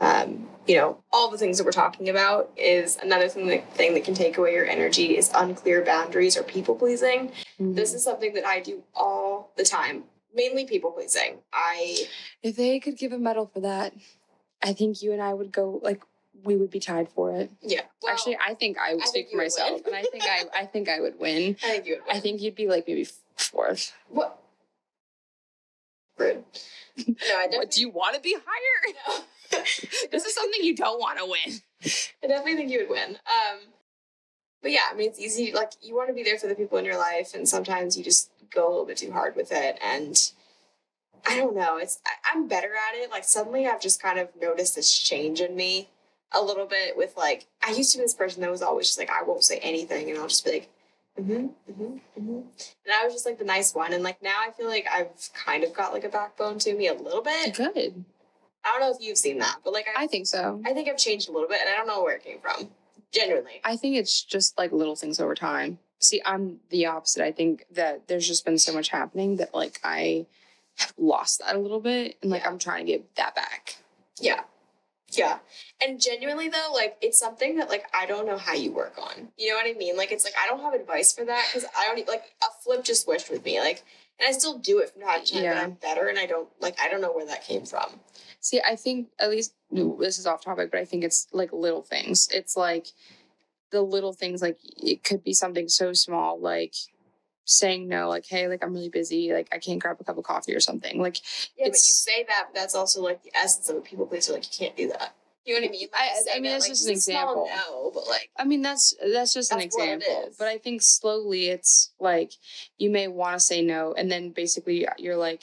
um, you know, all the things that we're talking about is another thing that, thing that can take away your energy is unclear boundaries or people pleasing. This is something that I do all the time, mainly people pleasing. I If they could give a medal for that, I think you and I would go like we would be tied for it. yeah. well, Actually, I think I would I speak for would myself, and I think I I think I would win. I think you would. I think you'd be like maybe fourth. what. Rude. No, I What, do you want to be higher? definitely. this is something you don't want to win. I definitely think you would win. Um, but yeah, I mean, it's easy. Like, you want to be there for the people in your life, and sometimes you just go a little bit too hard with it. And I don't know. It's I, I'm better at it. Like, suddenly I've just kind of noticed this change in me a little bit. With like, I used to be this person that was always just like, I won't say anything, and I'll just be like, mm-hmm, mm-hmm, mm-hmm. And I was just like the nice one. And like now, I feel like I've kind of got like a backbone to me a little bit. Good. I don't know if you've seen that, but like I, I think so. I think I've changed a little bit, and I don't know where it came from. Genuinely. I think it's just like little things over time. See, I'm the opposite. I think that there's just been so much happening that like I have lost that a little bit, and like Yeah. I'm trying to get that back. Yeah. Yeah. And genuinely though, like it's something that like I don't know how you work on. You know what I mean? Like it's like I don't have advice for that because I don't like a flip just switched with me. Like and I still do it from time to time, Yeah. but I'm better and I don't like I don't know where that came from. See, I think at least this is off topic, but I think it's like little things. It's like the little things, like it could be something so small, like saying no, like, hey, like I'm really busy, like I can't grab a cup of coffee or something. Like, Yeah, but you say that, but that's also like the essence of a people pleaser. Like you can't do that. You know what I mean? Like, I- I mean, that, that's like, just an it's a small example. No, but like I mean, that's that's just an That's it example. But I think slowly it's like you may want to say no, and then basically you're like,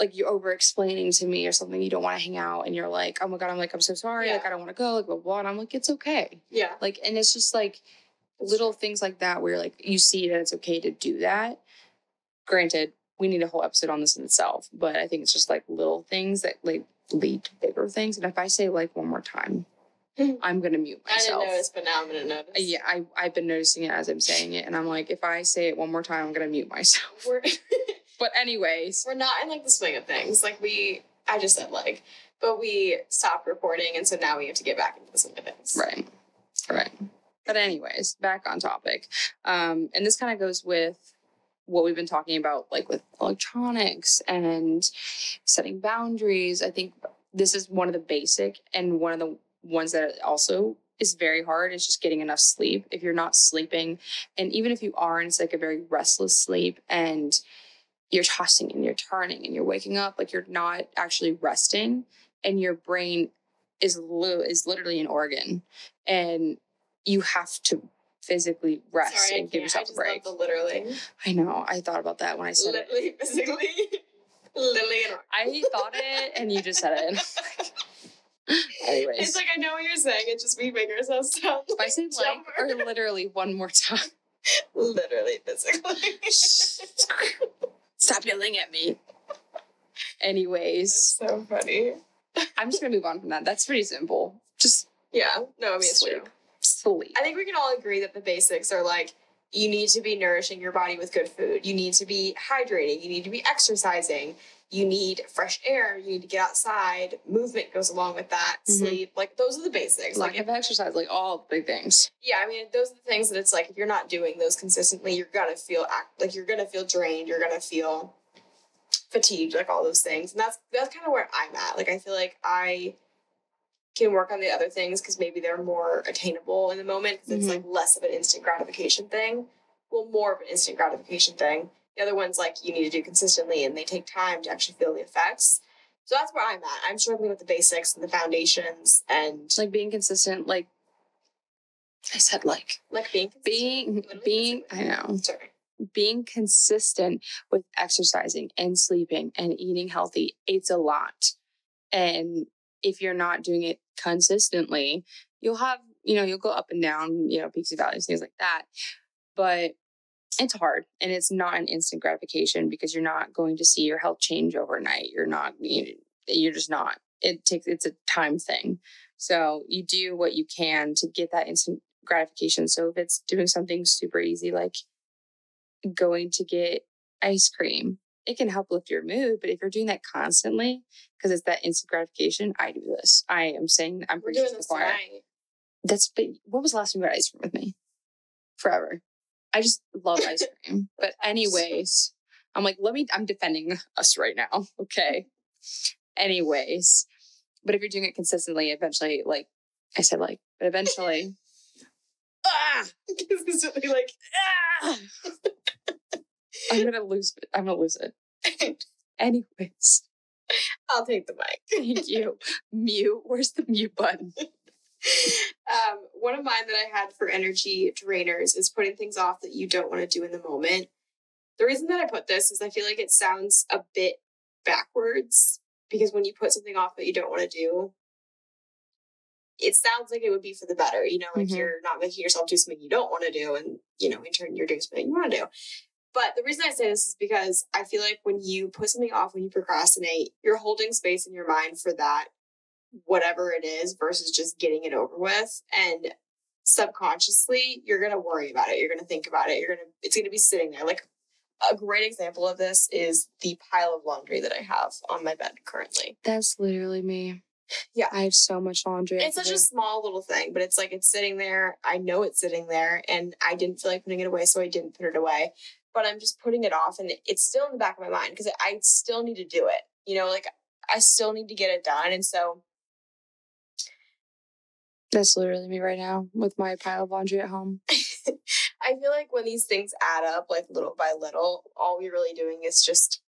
like you're over explaining to me or something. You don't want to hang out, and you're like, oh my god, I'm like, I'm so sorry, Yeah. like I don't want to go, like blah blah. And I'm like, it's okay. yeah. Like, and it's just like little things like that where like you see that it's okay to do that. Granted, we need a whole episode on this in itself. But I think it's just like little things that like lead to bigger things. And if I say like one more time, I'm gonna mute myself. I didn't notice, but now I'm gonna notice. Yeah, I, I've been noticing it as I'm saying it, and I'm like, if I say it one more time, I'm gonna mute myself. We're But anyways, we're not in like the swing of things. Like we, I just said like, but we stopped recording, and so now we have to get back into the swing of things. right, right. But anyways, back on topic, um, and this kind of goes with what we've been talking about, like with electronics and setting boundaries. I think this is one of the basic and one of the ones that also is very hard is just getting enough sleep. If you're not sleeping, and even if you are, and it's like a very restless sleep, and you're tossing and you're turning and you're waking up like you're not actually resting, and your brain is li- is literally an organ, and you have to physically rest Sorry, and give yourself I a break. literally, I know. I thought about that when I said it. literally, physically, literally, and I thought it, and you just said it. Anyways, It's like I know what you're saying. It's just we make ourselves sound if I say like or literally one more time, literally, physically. Stop yelling at me. Anyways, so funny. I'm just gonna move on from that. That's pretty simple. Just Yeah. No, I mean it's Sleep. true. sleep. I think we can all agree that the basics are like you need to be nourishing your body with good food. You need to be hydrating. You need to be exercising. You need fresh air. You need to get outside. Movement goes along with that. Mhm. Sleep. Like those are the basics. Lack Like if, of exercise, like all the big things. yeah, I mean those are the things that it's like if you're not doing those consistently, you're gonna feel act like you're gonna feel drained. You're gonna feel fatigued, like all those things. And that's that's kind of where I'm at. Like I feel like I can work on the other things because maybe they're more attainable in the moment because it's Mhm. like less of an instant gratification thing. Well, more of an instant gratification thing. The other ones like you need to do consistently and they take time to actually feel the effects. So that's where I'm at. I'm struggling with the basics and the foundations and like being consistent. Like I said, like like being being being. I know. Sorry. being consistent with exercising and sleeping and eating healthy, it's a lot. And if you're not doing it consistently, you'll have, you know, you'll go up and down, you know, peaks and valleys, things like that. But it's hard and it's not an instant gratification because you're not going to see your health change overnight. You're not, you, you're just not. It takes, it's a time thing. So you do what you can to get that instant gratification. So if it's doing something super easy, like going to get ice cream. It can help lift your mood, but if you're doing that constantly, because it's that instant gratification, I do this. I am saying I'm We're doing this tonight. That's but when was the last time you had ice cream with me? Forever. I just love ice cream. But anyways, I'm like, let me. I'm defending us right now. Okay. Anyways, but if you're doing it consistently, eventually, like I said, like, but eventually, ah, Consistently like ah, I'm gonna lose it. I'm gonna lose it. Anyways, I'll take the mic. thank you. Mute. Where's the mute button? Um, one of mine that I had for energy drainers is putting things off that you don't want to do in the moment. The reason that I put this is I feel like it sounds a bit backwards because when you put something off that you don't want to do, it sounds like it would be for the better. You know, like Mhm. you're not making yourself do something you don't want to do, and you know, in turn, you're doing something you want to do. But the reason I say this is because I feel like when you put something off, when you procrastinate, you're holding space in your mind for that whatever it is versus just getting it over with. And subconsciously, you're going to worry about it. You're going to think about it. You're going to, it's going to be sitting there. Like a great example of this is the pile of laundry that I have on my bed currently. That's literally me. Yeah. I have so much laundry. It's such a small little thing, but it's like it's sitting there. I know it's sitting there, and I didn't feel like putting it away, so I didn't put it away. But I'm just putting it off, and it's still in the back of my mind because I still need to do it. You know, like I still need to get it done, and so That's literally me right now with my pile of laundry at home. I feel like when these things add up, like little by little, all we're really doing is just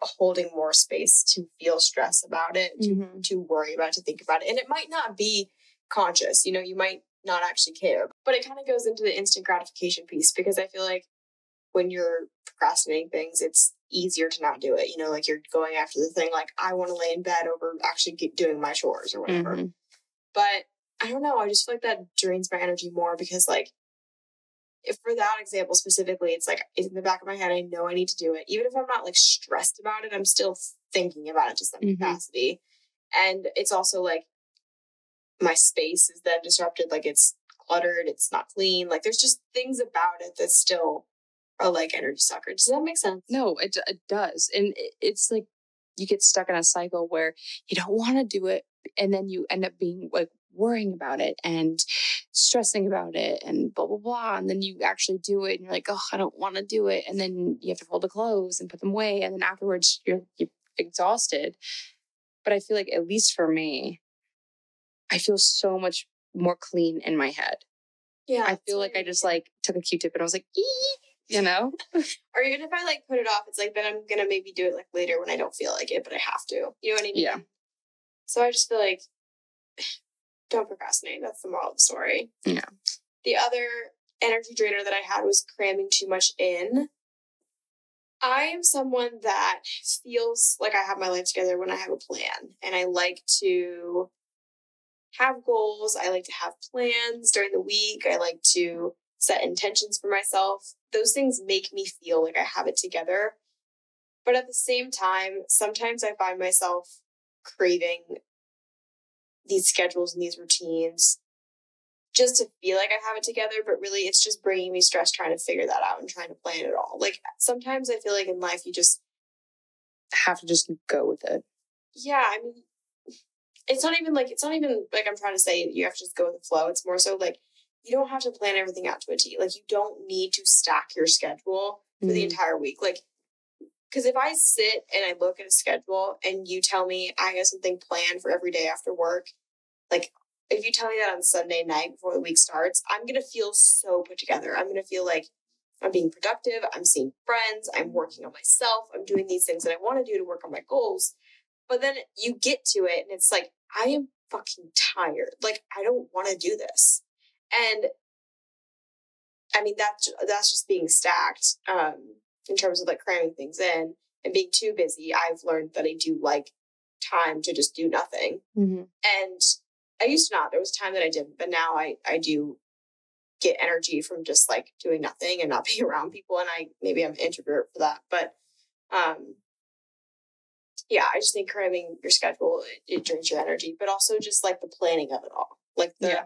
holding more space to feel stress about it, to, Mhm. to worry about, it, to think about it. And it might not be conscious, you know, you might not actually care, but it kind of goes into the instant gratification piece because I feel like when you're procrastinating things, it's easier to not do it. You know, like you're going after the thing, like, I want to lay in bed over actually get, doing my chores or whatever. Mhm. But I don't know. I just feel like that drains my energy more because like if for that example specifically, it's like it's in the back of my head. I know I need to do it, even if I'm not like stressed about it. I'm still thinking about it to some Mhm. capacity, and it's also like my space is then disrupted. Like it's cluttered. It's not clean. Like there's just things about it that still are like energy sucker. Does that make sense? No, it, it does. And it, it's like you get stuck in a cycle where you don't want to do it. And then you end up being like worrying about it and stressing about it and blah, blah, blah. And then you actually do it and you're like, oh, I don't want to do it. And then you have to fold the clothes and put them away. And then afterwards you're, you're exhausted. But I feel like, at least for me, I feel so much more clean in my head. Yeah. I feel like I just like took a Q-tip and I was like, "Ee," you know? or even if I like put it off, it's like then I'm gonna maybe do it like later when I don't feel like it, but I have to. You know what I mean? Yeah. So I just feel like don't procrastinate. That's the moral of the story. Yeah. The other energy drainer that I had was cramming too much in. I am someone that feels like I have my life together when I have a plan, and I like to have goals. I like to have plans during the week. I like to set intentions for myself. Those things make me feel like I have it together. But at the same time, sometimes I find myself craving these schedules and these routines just to feel like I have it together, but really it's just bringing me stress trying to figure that out and trying to plan it all. Like sometimes I feel like in life you just Have to just go with it. yeah, I mean it's not even like it's not even like I'm trying to say you have to just go with the flow. It's more so like you don't have to plan everything out to a T. Like you don't need to stack your schedule for the Mhm. entire week. Like because if I sit and I look at a schedule and you tell me I have something planned for every day after work, like if you tell me that on Sunday night before the week starts, I'm gonna feel so put together. I'm gonna feel like I'm being productive, I'm seeing friends, I'm working on myself, I'm doing these things that I want to do to work on my goals. But then you get to it and it's like, I am fucking tired. Like I don't want to do this. And I mean that's that's just being stacked. Um in terms of like cramming things in and being too busy, I've learned that I do like time to just do nothing. Mm-hmm. And I used to not. There was time that I didn't, but now I I do get energy from just like doing nothing and not being around people. And I maybe I'm an introvert for that, but um yeah, I just think cramming your schedule it, it drains your energy, but also just like the planning of it all, like the Yeah.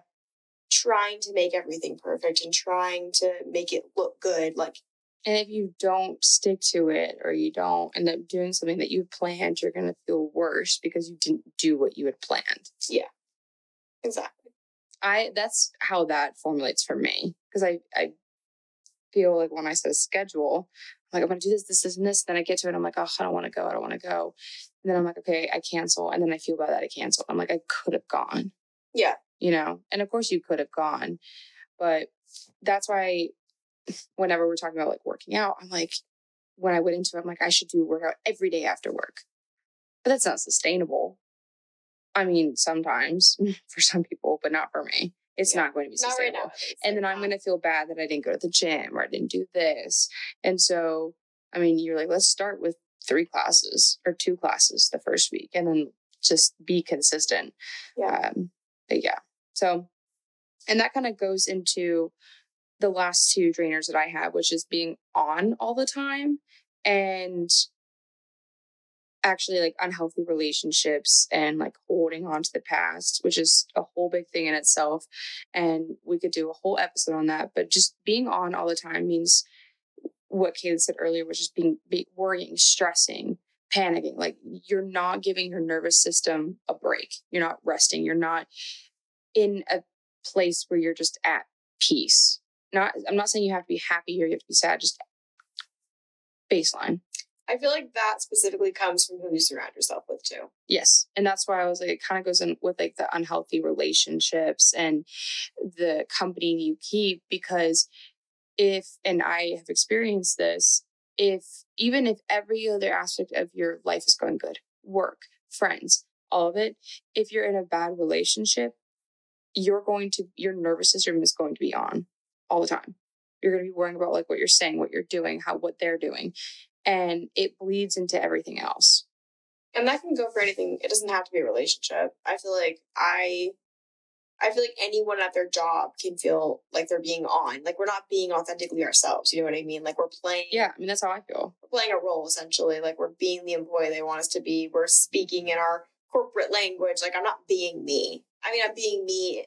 trying to make everything perfect and trying to make it look good, like And if you don't stick to it or you don't end up doing something that you planned, you're going to feel worse because you didn't do what you had planned. Yeah. Exactly. I that's how that formulates for me because I I feel like when I set a schedule, I'm like I'm going to do this, this, this, and this. Then I get to it, I'm like, oh, I don't want to go, I don't want to go. And then I'm like, okay, I cancel, and then I feel bad that I canceled. I'm like, I could have gone. Yeah. you know, and of course you could have gone, but that's why whenever we're talking about like working out, I'm like, when I went into it, I'm like, I should do workout every day after work, but that's not sustainable. I mean, sometimes for some people, but not for me. It's Yeah. not going to be right sustainable. now. And like then I'm going to feel bad that I didn't go to the gym or I didn't do this. And so, I mean, you're like, let's start with three classes or two classes the first week and then just be consistent. Yeah. Um, but yeah. So, and that kind of goes into the last two drainers that I have, which is being on all the time and actually like unhealthy relationships and like holding on to the past, which is a whole big thing in itself. And we could do a whole episode on that. But just being on all the time means what Caley said earlier, was just being be, worrying, stressing, panicking. Like you're not giving your nervous system a break. You're not resting. You're not in a place where you're just at peace. Not I'm not saying you have to be happy or you have to be sad, just baseline. I feel like that specifically comes from who you surround yourself with too. Yes. And that's why I was like, it kind of goes in with like the unhealthy relationships and the company you keep. Because if, and I have experienced this, if even if every other aspect of your life is going good, work, friends, all of it, if you're in a bad relationship, you're going to, your nervous system is going to be on all the time. You're going to be worrying about like what you're saying, what you're doing, how, what they're doing. And it bleeds into everything else. And that can go for anything. It doesn't have to be a relationship. I feel like I I feel like anyone at their job can feel like they're being on. Like we're not being authentically ourselves. You know what I mean? Like we're playing Yeah, I mean that's how I feel. we're playing a role essentially. Like we're being the employee they want us to be. We're speaking in our corporate language. Like I'm not being me. I mean, I'm being me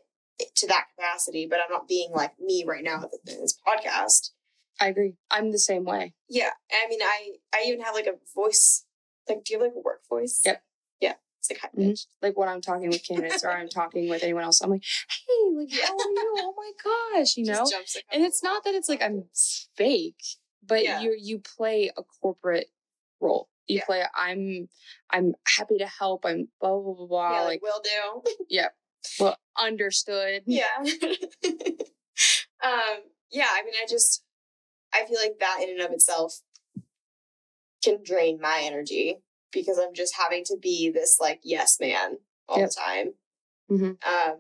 to that capacity, but I'm not being like me right now in this podcast. I agree. I'm the same way. Yeah. I mean, I I even have like a voice. Like, do you have like a work voice? Yep. Yeah. It's like high Mhm. pitched. Like when I'm talking with candidates or I'm talking with anyone else, I'm like, hey, like how are you? Oh my gosh, you know? And it's not that it's like I'm fake, but Yeah. you you play a corporate role. You Yeah. play. I'm I'm happy to help. I'm blah blah blah blah. yeah, like like will do. well understood. yeah. um. Yeah. I mean, I just I feel like that in and of itself can drain my energy because I'm just having to be this like yes man all Yep. the time. Mhm. Um.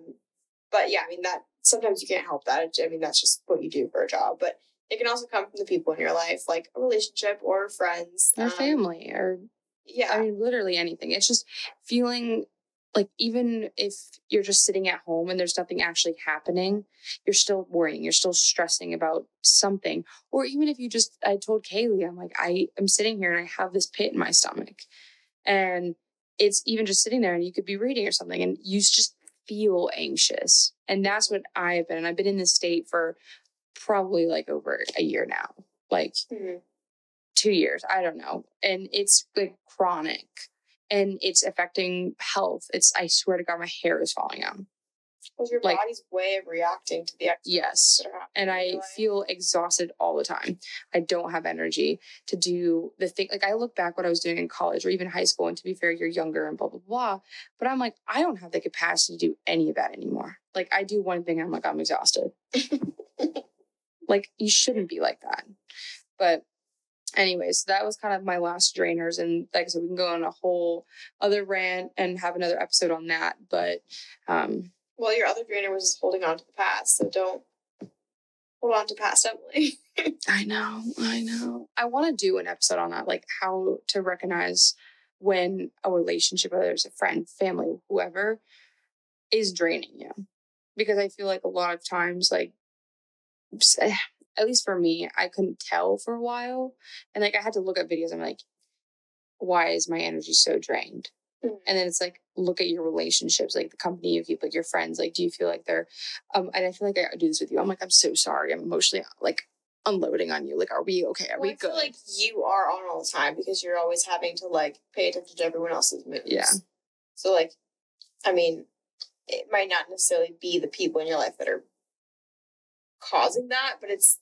But yeah, I mean that sometimes you can't help that. I mean that's just what you do for a job, but. It can also come from the people in your life, like a relationship or friends. Or um, family or Yeah. I mean, literally anything. It's just feeling like even if you're just sitting at home and there's nothing actually happening, you're still worrying, you're still stressing about something. Or even if you just, I told Caley, I'm like, I am sitting here and I have this pit in my stomach. And it's even just sitting there and you could be reading or something and you just feel anxious. And that's what I've been. And I've been in this state for probably like over a year now. Like, Mhm. two years i don't know and it's like chronic and it's affecting health it's i swear to god my hair is falling out. Because your like- body's way of reacting to the Yes. things that are happening and i feel exhausted all the time. I don't have energy to do the thing like i look back what i was doing in college or even high school and to be fair you're younger and blah blah blah but i'm like i don't have the capacity to do any of that anymore. Like i do one thing and i'm like i'm exhausted. Like you shouldn't be like that. But anyways that was kind of my last drainers and like i said we can go on a whole other rant and have another episode on that but um Well, your other trainer was holding on to the past, so don't hold on to past Emily. i know i know i want to do an episode on that like how to recognize when a relationship whether it's a friend family whoever is draining you because i feel like a lot of times like s- at least for me i couldn't tell for a while and like i had to look at videos i'm like why is my energy so drained Mhm. and then it's like look at your relationships like the company you keep like your friends like do you feel like they're um and i feel like i do this with you i'm like i'm so sorry i'm emotionally like unloading on you like are we okay are Well, we I feel good like you are on all the time because you're always having to like pay attention to everyone else's moves. Yeah. So like, I mean, it might not necessarily be the people in your life that are causing that, but it's.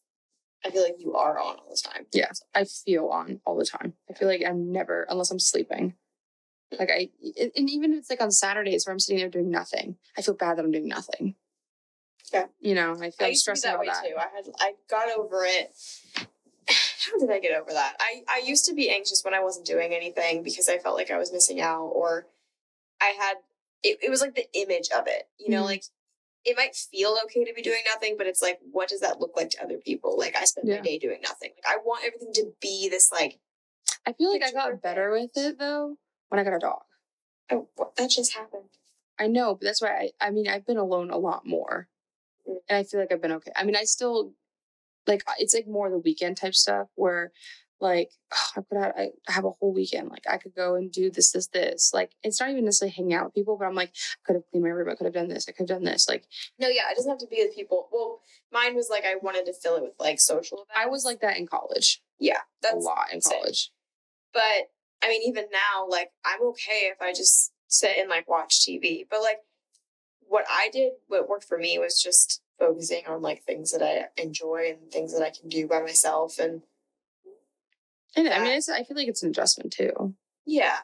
I feel like you are on all the time. Yeah. i feel on all the time i feel like i'm never unless i'm sleeping like i and even if it's like on saturdays where i'm sitting there doing nothing i feel bad that i'm doing nothing Yeah. you know i feel I I'm to be that way that too. I had I got over it. How did I get over that? I I used to be anxious when I wasn't doing anything because I felt like I was missing out, or I had it. It was like the image of it, you know, Mhm. like it might feel okay to be doing nothing, but it's like, what does that look like to other people? Like I spend Yeah. my day doing nothing. Like I want everything to be this like, i feel like i got better with it though when i got a dog oh, what, that just happened. I know, but that's why I, I mean, I've been alone a lot more. Mm. And I feel like I've been okay. I mean, I still, like, it's like more the weekend type stuff where, like, I could have, I have a whole weekend. Like, I could go and do this, this, this. Like, it's not even necessarily hanging out with people, but I'm like, I could have cleaned my room. I could have done this. I could have done this. Like, No, yeah, it doesn't have to be with people. Well, mine was like I wanted to fill it with like social events. I was like that in college, yeah, that's a lot in college. But I mean, even now, like I'm okay if I just sit and like watch TV. But like what I did, what worked for me was just focusing on like things that I enjoy and things that I can do by myself. And And I mean, it's, I feel like it's an adjustment too. yeah,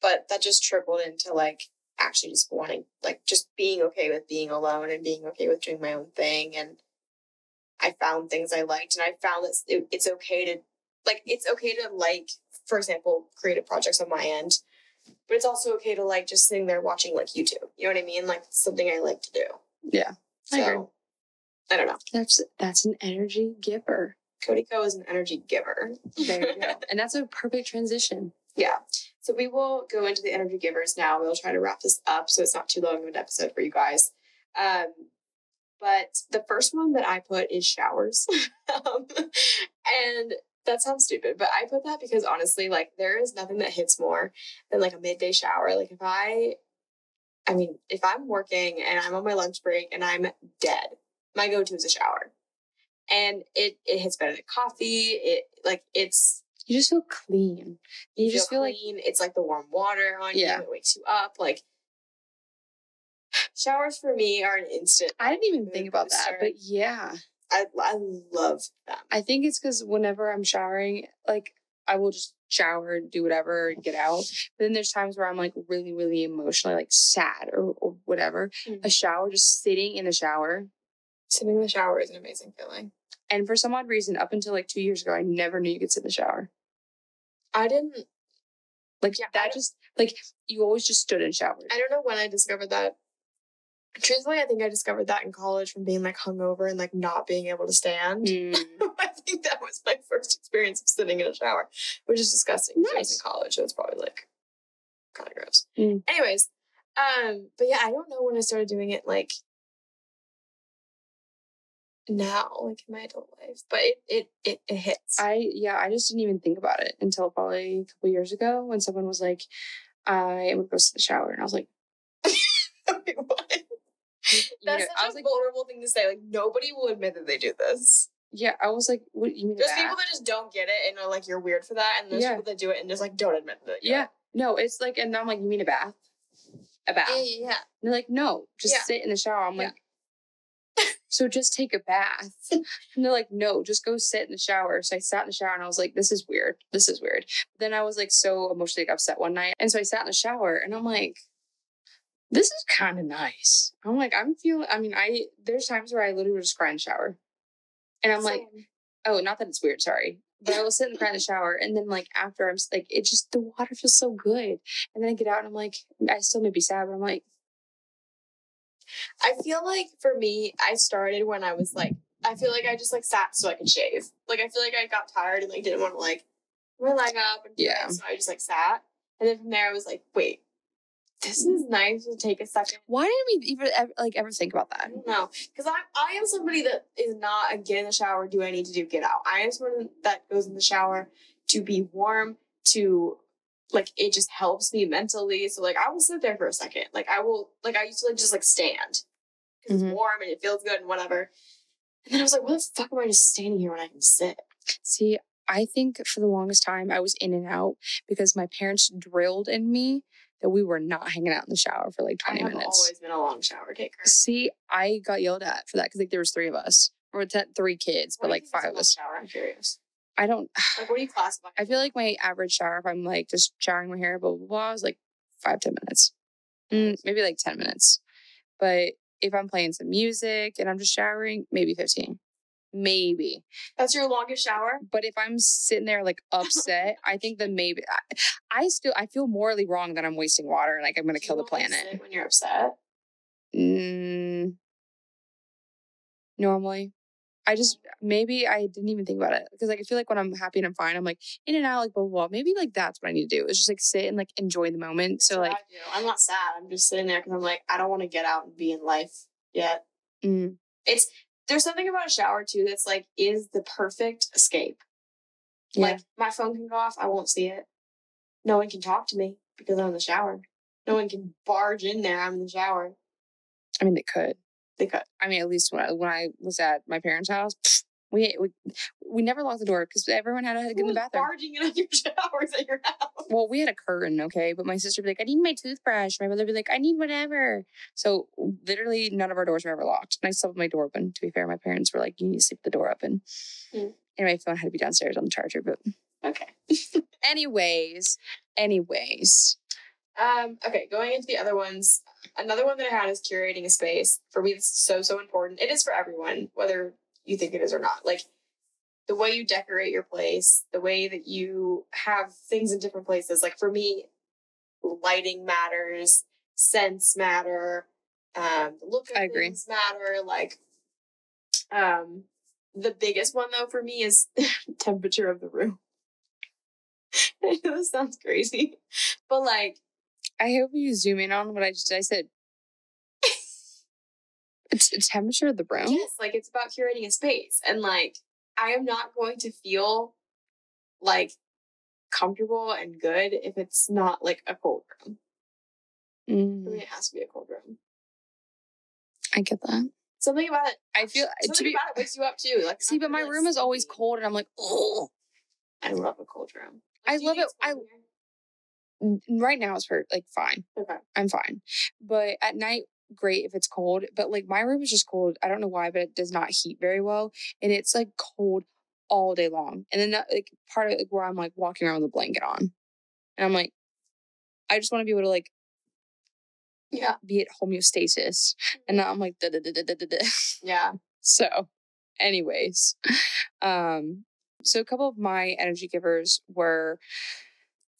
but that just trickled into like actually just wanting, like just being okay with being alone and being okay with doing my own thing. And I found things I liked, and I found that it, it's okay to like it's okay to like, for example, creative projects on my end. But it's also okay to like just sitting there watching like YouTube. You know what I mean? Like something I like to do. Yeah, I agree. So I don't know. That's, that's an energy giver. Cody Ko is an energy giver. There you go. and that's a perfect transition. Yeah. So we will go into the energy givers now. We'll try to wrap this up so it's not too long of an episode for you guys. Um, but the first one that I put is showers. um, and that sounds stupid, but I put that because honestly, like there is nothing that hits more than like a midday shower. Like if I, I mean, if I'm working and I'm on my lunch break and I'm dead, my go-to is a shower, and it it hits better than coffee. It like it's You just feel clean. You, just feel like clean. it's like the warm water on Yeah. you. It wakes you up. Like showers for me are an instant. I didn't even think about that, but yeah. I I love them. I think it's because whenever I'm showering, like I will just shower, do whatever, and get out. But then there's times where I'm like really, really emotionally like sad or, or whatever. A mm-hmm. shower, just sitting in the shower. Sitting in the shower is an amazing feeling. And for some odd reason, up until like two years ago, I never knew you could sit in the shower. I didn't. Like Yeah, that just like you always just stood and showered. I don't know when I discovered that. Truthfully, I think I discovered that in college from being like hungover and like not being able to stand. Mm. I think that was my first experience of sitting in a shower, which is disgusting. 'cause I was in college, so it's probably like kind of gross. Mm. Anyways, um, but yeah, I don't know when I started doing it like now, like in my adult life, but it it it, it hits. I yeah, I just didn't even think about it until probably a couple years ago when someone was like, "I am gonna go in the shower," and I was like, Wait, what? That's know, such I a was like, vulnerable thing to say. Like nobody will admit that they do this. yeah, I was like, "What you mean?" There's bath?" people that just don't get it and are like, "You're weird for that," and there's Yeah. people that do it and just like don't admit that. Yeah, no, it's like, and I'm like, "You mean a bath?" A bath. it. yeah, yeah. And they're like, no, just sit in the shower. I'm like, so just take a bath. and they're like, no, just go sit in the shower. So I sat in the shower and I was like, this is weird. This is weird. But then I was like so emotionally upset one night. And so I sat in the shower and I'm like, this is kind of nice. I'm like, I'm feeling, I mean, I, there's times where I literally just cry in the shower. And I'm like, oh, not that it's weird, sorry. But I will sit and cry in the shower. And then like after I'm like, it just, the water feels so good. And then I get out and I'm like, I still may be sad, but I'm like, I feel like for me, I started when I was like, I feel like I just like sat so I could shave. Like I feel like I got tired and like didn't want to like my leg up and Yeah. it, so I just like sat. And then from there, I was like, wait, this is nice to take a second. Why didn't we even ever, like ever think about that? don't because I I am somebody that is not a get in the shower. Do I need to do get out? I am someone that goes in the shower to be warm, to like it just helps me mentally. So like I will sit there for a second. Like I will like I used to like just like stand because Mhm. it's warm and it feels good and whatever. And then I was like, what the fuck am I just standing here when I can sit? See, I think for the longest time I was in and out because my parents drilled in me that we were not hanging out in the shower for like I 20 have minutes. always been a long shower taker. See, I got yelled at for that because like there was three of us. Or te- three kids, What but like think is a five of us. Shower, I'm curious. I don't Like, what do you classify? I feel like my average shower, if I'm like just showering my hair, blah blah blah, is like five, ten minutes. Mm, maybe like 10 minutes. But if I'm playing some music and I'm just showering, maybe 15. Maybe. That's your longest shower. But if I'm sitting there like upset, I think that maybe I, I still I feel morally wrong that I'm wasting water and like I'm gonna Do kill the planet. when you're upset. Mm, normally, I just maybe I didn't even think about it because like I feel like when I'm happy and I'm fine, I'm like in and out like blah blah blah. Maybe like that's what I need to do. Is just like sit and like enjoy the moment. That's so like I do. I'm not sad. I'm just sitting there because I'm like, I don't want to get out and be in life yet. mm, It's there's something about a shower too that's like is the perfect escape. yeah, Like my phone can go off, I won't see it. No one can talk to me because I'm in the shower. No one can barge in there. I'm in the shower. I mean they could. I mean at least when I, when I was at my parents' house, we we we never locked the door because everyone had to get in the bathroom. barging in on your showers at your house. Well, we had a curtain, okay, but my sister would be like, "I need my toothbrush." My brother would be like, "I need whatever." So literally, none of our doors were ever locked. And I slept with my door open. To be fair, my parents were like, "You need to sleep the door open." Hmm. Anyway, my phone had to be downstairs on the charger. But Okay. anyways, anyways, Um, okay, going into the other ones, another one that I had is curating a space. For me, this is so, so important. It is for everyone, whether you think it is or not. Like the way you decorate your place, the way that you have things in different places. Like for me, lighting matters, scents matter, um, the look of I agree. things matter. Like, um, the biggest one though for me is temperature of the room. I know this sounds crazy, but like I hope you zoom in on what I just I said. It's the temperature of the room. Yes, like it's about curating a space. And like I am not going to feel like comfortable and good if it's not like a cold room. Mm, me, it has to be a cold room. I get that. Something about it. I feel to Something be about it wakes you up too. Like see, but my room is always cold, and I'm like, oh. I love a cold room. I love it- I. Right now it's for like fine. Okay. I'm fine. But at night, great if it's cold. But like my room is just cold. I don't know why, but it does not heat very well. And it's like cold all day long. And then that, like part of like where I'm like walking around with a blanket on. And I'm like, I just want to be able to like Yeah. be at homeostasis. And now I'm like, da da da da da. da. Yeah. So, anyways, um, so a couple of my energy givers were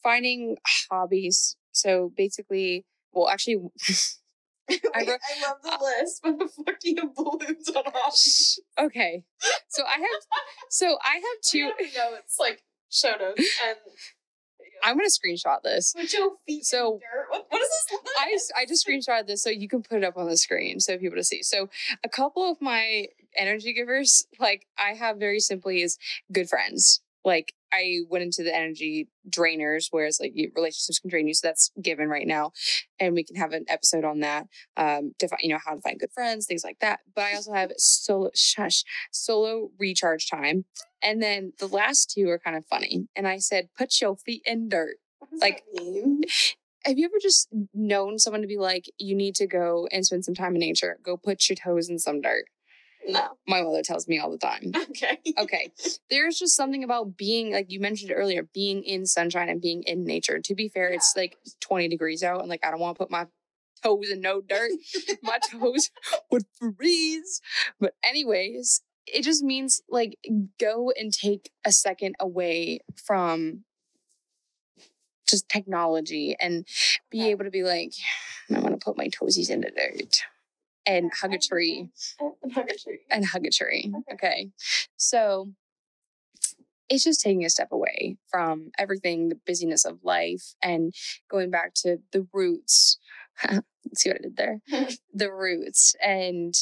finding hobbies. So basically, well, actually, Wait, I I, love the uh list. but the fuck do you have balloons on hobbies? okay. So I have, so I have two. No, it's like show notes and I'm gonna screenshot this. put your feet So-. What, what is this? I, I just screenshotted this so you can put it up on the screen so people to see. So a couple of my energy givers, like I have very simply is good friends. Like I went into the energy drainers, whereas like relationships can drain you. So that's given right now, and we can have an episode on that. Um, to find, you know how to find good friends, things like that. But I also have solo shush solo recharge time, and then the last two are kind of funny. And I said, put your feet in dirt like- have you ever just known someone to be like, you need to go and spend some time in nature? Go put your toes in some dirt. No. My mother tells me all the time. Okay. Okay. There's just something about being, like you mentioned earlier, being in sunshine and being in nature. To be fair, it's like 20 degrees out, and like I don't want to put my toes in no dirt. my toes would freeze. But, anyways, it just means like go and take a second away from just technology and be Okay. able to be like, I want to put my toesies in the dirt and hug a tree Hug a tree. and hug a tree. Okay. Okay. So it's just taking a step away from everything, the busyness of life, and going back to the roots. See what I did there? the roots and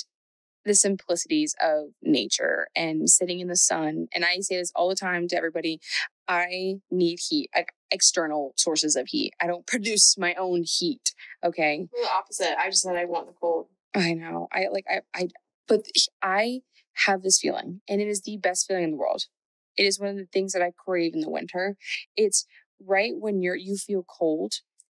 the simplicities of nature and sitting in the sun. And I say this all the time to everybody I need heat, like external sources of heat. I don't produce my own heat. Okay. We're the opposite. I just said I want the cold. I know. I like I I but I have this feeling and it is the best feeling in the world. It is one of the things that I crave in the winter. It's right when you're you feel cold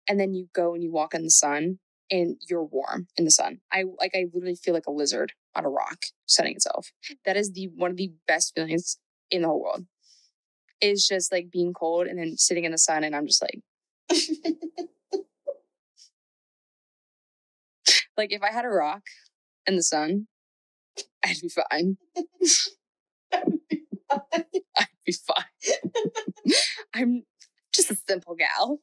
and then you go and you walk in the sun and you're warm in the sun. I like I literally feel like a lizard on a rock sunning itself. That is the one of the best feelings in the whole world. It's just like being cold and then sitting in the sun and I'm just like like if I had a rock and the sun, I'd be fine. I'd be fine. I'm just a simple gal.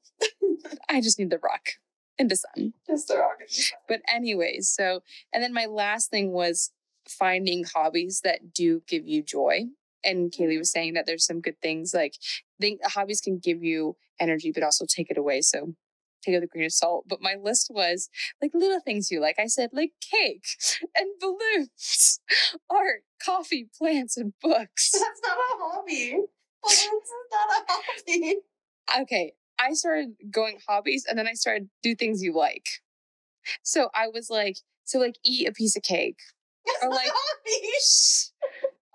I just need the rock and the sun. just a rocket. But anyways, so and then my last thing was finding hobbies that do give you joy. And Caley was saying that there's some good things like think hobbies can give you energy, but also take it away. So take it with a grain of salt. But my list was like little things you like. I said like cake and balloons, art, coffee, plants, and books. That's not a hobby. Balloons is not a hobby. okay, I started going hobbies and then I started do things you like. So I was like, so like eat a piece of cake. That's Or like-.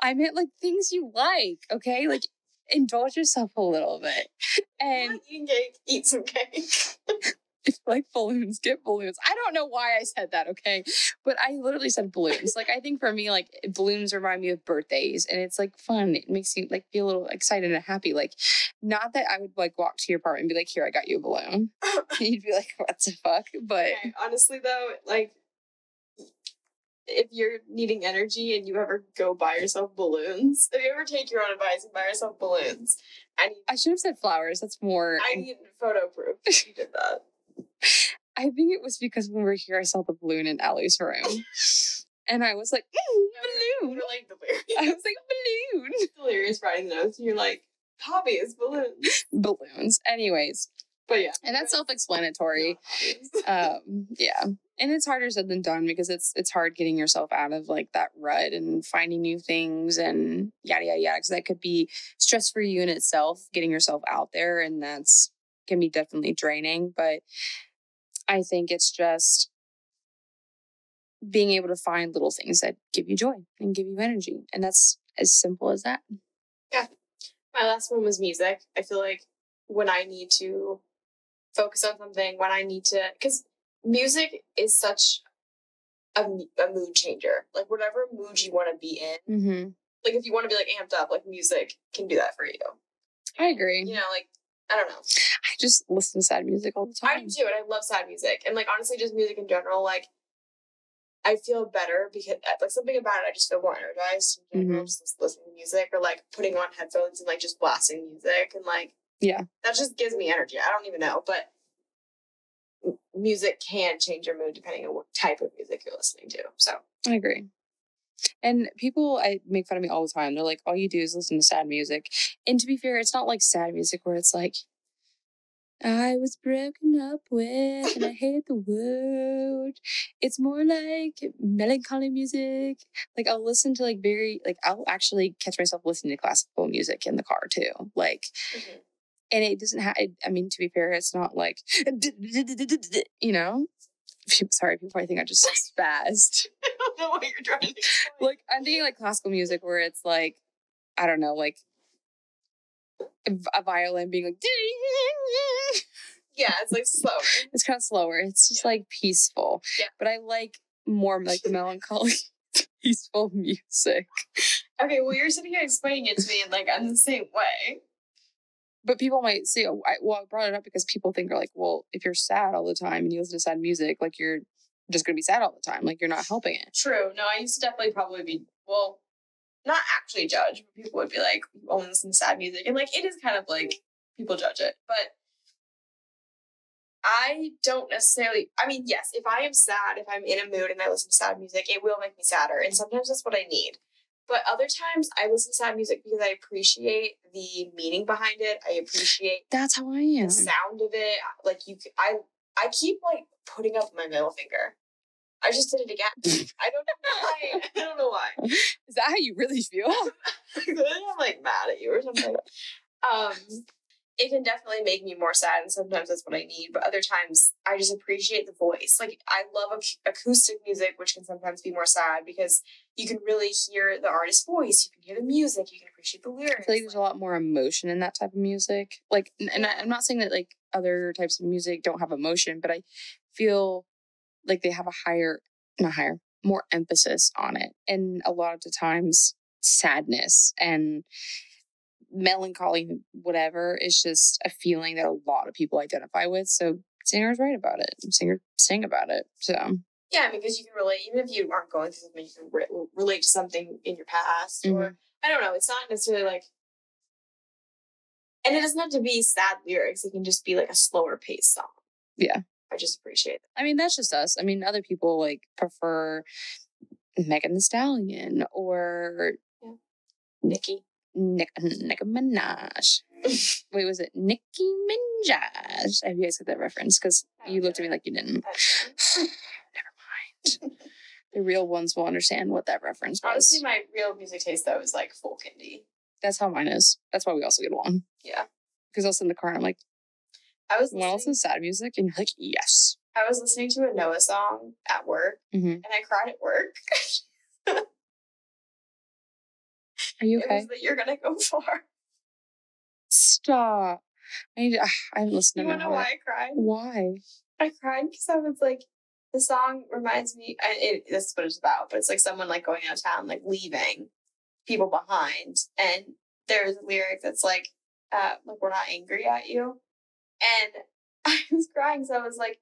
I meant like things you like, okay? Like indulge yourself a little bit. And eating cake, eat some cake. if like balloons, get balloons. I don't know why I said that, okay? But I literally said balloons. Like I think for me, like balloons remind me of birthdays and it's like fun. It makes you like feel a little excited and happy. Like not that I would like walk to your apartment and be like, here, I got you a balloon. You'd be like, what the fuck? But Okay, honestly though, like if you're needing energy and you ever go buy yourself balloons, if you ever take your own advice and buy yourself balloons, I need I should have said flowers. That's more I need photo proof you did that. I think it was because when we were here, I saw the balloon in Ellie's room. And I was like, "Mm, balloon. You're like delirious. I was like, balloon. delirious writing notes, and you're like, hobby is balloons. Balloons. Anyways, But yeah. and that's self explanatory. Um, yeah. And it's harder said than done because it's it's hard getting yourself out of like that rut and finding new things and yada yada yada because that could be stress for you in itself getting yourself out there and that's can be definitely draining but i think it's just being able to find little things that give you joy and give you energy and that's as simple as that Yeah. My last one was music. I feel like when I need to focus on something, when I need to, because music is such a, a mood changer. Like whatever mood you want to be in, mm-hmm. like if you want to be like amped up, like music can do that for you. i agree You know, like I don't know. i just listen to sad music all the time. I do too, and I love sad music, and like honestly, just music in general. Like I feel better because like something about it, I just feel more energized. In general, just listening to music or like putting on headphones and like just blasting music and like Yeah. that just gives me energy. I don't even know, but music can change your mood depending on what type of music you're listening to. So I agree. And people I make fun of me all the time. They're like, all you do is listen to sad music. And to be fair, it's not like sad music where it's like I was broken up with and I hate the world. It's more like melancholy music. Like I'll listen to like very like I'll actually catch myself listening to classical music in the car too. Like mm-hmm. And it doesn't have i mean to be fair it's not like you know sorry people probably think i just spazzed I don't know what you're trying to explain. like i'm thinking like classical music where it's like i don't know like a violin being like yeah, it's like slow. it's kind of slower it's just Yeah. like peaceful Yeah. but i like more like melancholy peaceful music Okay, well you're sitting here explaining it to me, and like I'm the same way. But people might say oh, well i brought it up because people think are like well if you're sad all the time and you listen to sad music like you're just gonna be sad all the time like you're not helping it True. No, I used to definitely probably be well, not actually judge, but people would be like, "You only listen to sad music," and like it is kind of like people judge it, but I don't necessarily. I mean, yes, if I am sad, if I'm in a mood and I listen to sad music, it will make me sadder, and sometimes that's what I need. But other times, I listen to sad music because I appreciate the meaning behind it. I appreciate That's how I am. the sound of it. Like you, I I keep like putting up my middle finger. I just did it again. I don't know why. I don't know why. Is that how you really feel? I'm like mad at you or something. Um, it can definitely make me more sad, and sometimes that's what I need. But other times, I just appreciate the voice. Like I love ac- acoustic music, which can sometimes be more sad because you can really hear the artist's voice. You can hear the music. You can appreciate the lyrics I feel like there's a lot more emotion in that type of music. Like, and I, I'm not saying that like other types of music don't have emotion, but I feel like they have a higher, not higher, more emphasis on it. And a lot of the times, sadness and melancholy, whatever, is just a feeling that a lot of people identify with. So singers write about it. Singer sing about it. So Yeah, because you can relate, even if you aren't going through something, you can re- relate to something in your past, or mm-hmm. I don't know. It's not necessarily like, and it doesn't have to be sad lyrics. It can just be like a slower paced song. Yeah. I just appreciate it. I mean, that's just us. I mean, other people like prefer Megan Thee Stallion or Nicki. Nick, Nicki Minaj. Wait, was it Nicki Minaj? Have you guys get that reference? Because you looked at me like you didn't. Never mind. the real ones will understand what that reference was. Honestly, my real music taste though is like folk indie. That's how mine is. That's why we also get along. Yeah. Because I'll sit in the car and I'm like, I was "Want to listen listening, to sad music?" And you're like, "Yes." I was listening to a Noah song at work, Mhm. and I cried at work. Are you It okay? that you're gonna go far. Stop. I need. To, I haven't listened You to wanna know why I cried? Why? I cried because I was like, the song reminds me. And it, this is what it's about, but it's like someone like going out of town, like leaving people behind, and there's a lyric that's like, uh, like we're not angry at you, and I was crying. So I was like,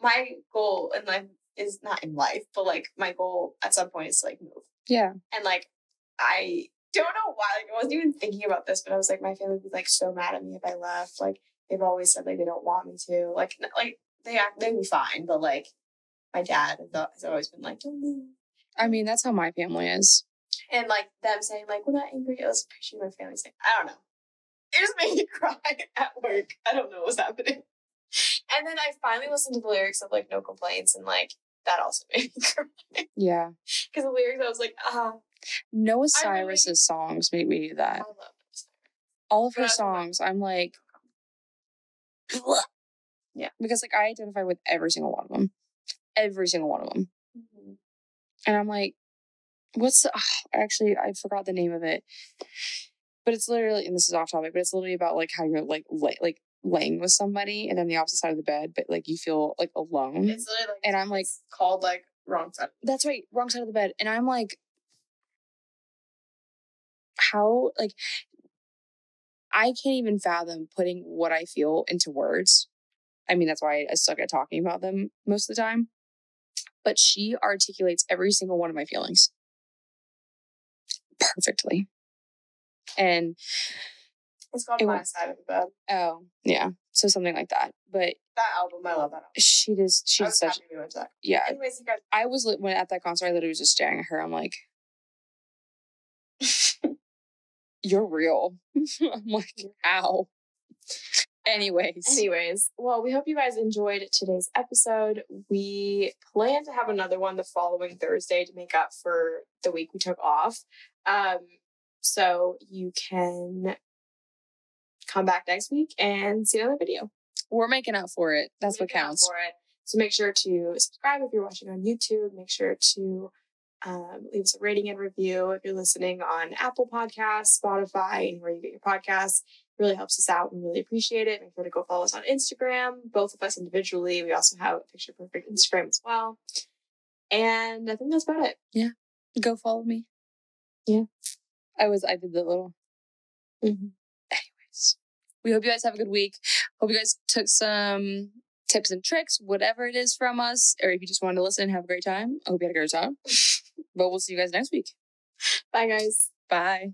my goal in life is not in life, but like my goal at some point is to like move, Yeah. and like I don't know why. Like I wasn't even thinking about this, but I was like, my family would be like so mad at me if I left. Like they've always said like they don't want me to. Like like they act they'd be fine, but like my dad has has always been like, don't move. I mean, that's how my family is. And like them saying like we're not angry. I was appreciating my family saying I don't know. It just made me cry at work. I don't know what's happening. And then I finally listened to the lyrics of like No Complaints and like that also made me cry. Yeah. Because the lyrics I was like, ah, Noah I really- Cyrus's songs make me do I that. All of her But I don't know. songs, I'm like, Yeah. because like I identify with every single one of them, every single one of them, Mm-hmm. and I'm like, what's the? actually, I forgot the name of it, but it's literally, and this is off topic, but it's literally about like how you're like lay, like laying with somebody and then the opposite side of the bed, but like you feel like alone. It's literally like, And I'm like- called like wrong side. That's right, wrong side of the bed, and I'm like, how like. I can't even fathom putting what I feel into words. I mean, that's why I suck at talking about them most of the time. But she articulates every single one of my feelings perfectly. And It's called It My wa- Side of the Bed. oh, yeah. So something like that. But That album, I love that album. she does, she I does was such, happy we went to that. yeah. Anyways, you guys, I was, when at that concert, I literally was just staring at her. I'm like, you're real. I'm like, ow. Anyways. Anyways, well, we hope you guys enjoyed today's episode. We plan to have another one the following Thursday to make up for the week we took off. Um, so you can come back next week and see another video. We're making up for it. That's what Making up counts. For it. So make sure to subscribe if you're watching on YouTube. Make sure to um, leave us a rating and review if you're listening on Apple Podcasts, Spotify, and where you get your podcasts. It really helps us out. We really appreciate it. Make sure to go follow us on Instagram, both of us individually. We also have a picture perfect Instagram as well. And I think that's about it. Yeah. Go follow me. Yeah. I was, I did the little. Anyways, we hope you guys have a good week. Hope you guys took some tips and tricks, whatever it is from us, or if you just wanted to listen and have a great time. I hope you had a great time. but we'll see you guys next week. Bye, guys. Bye.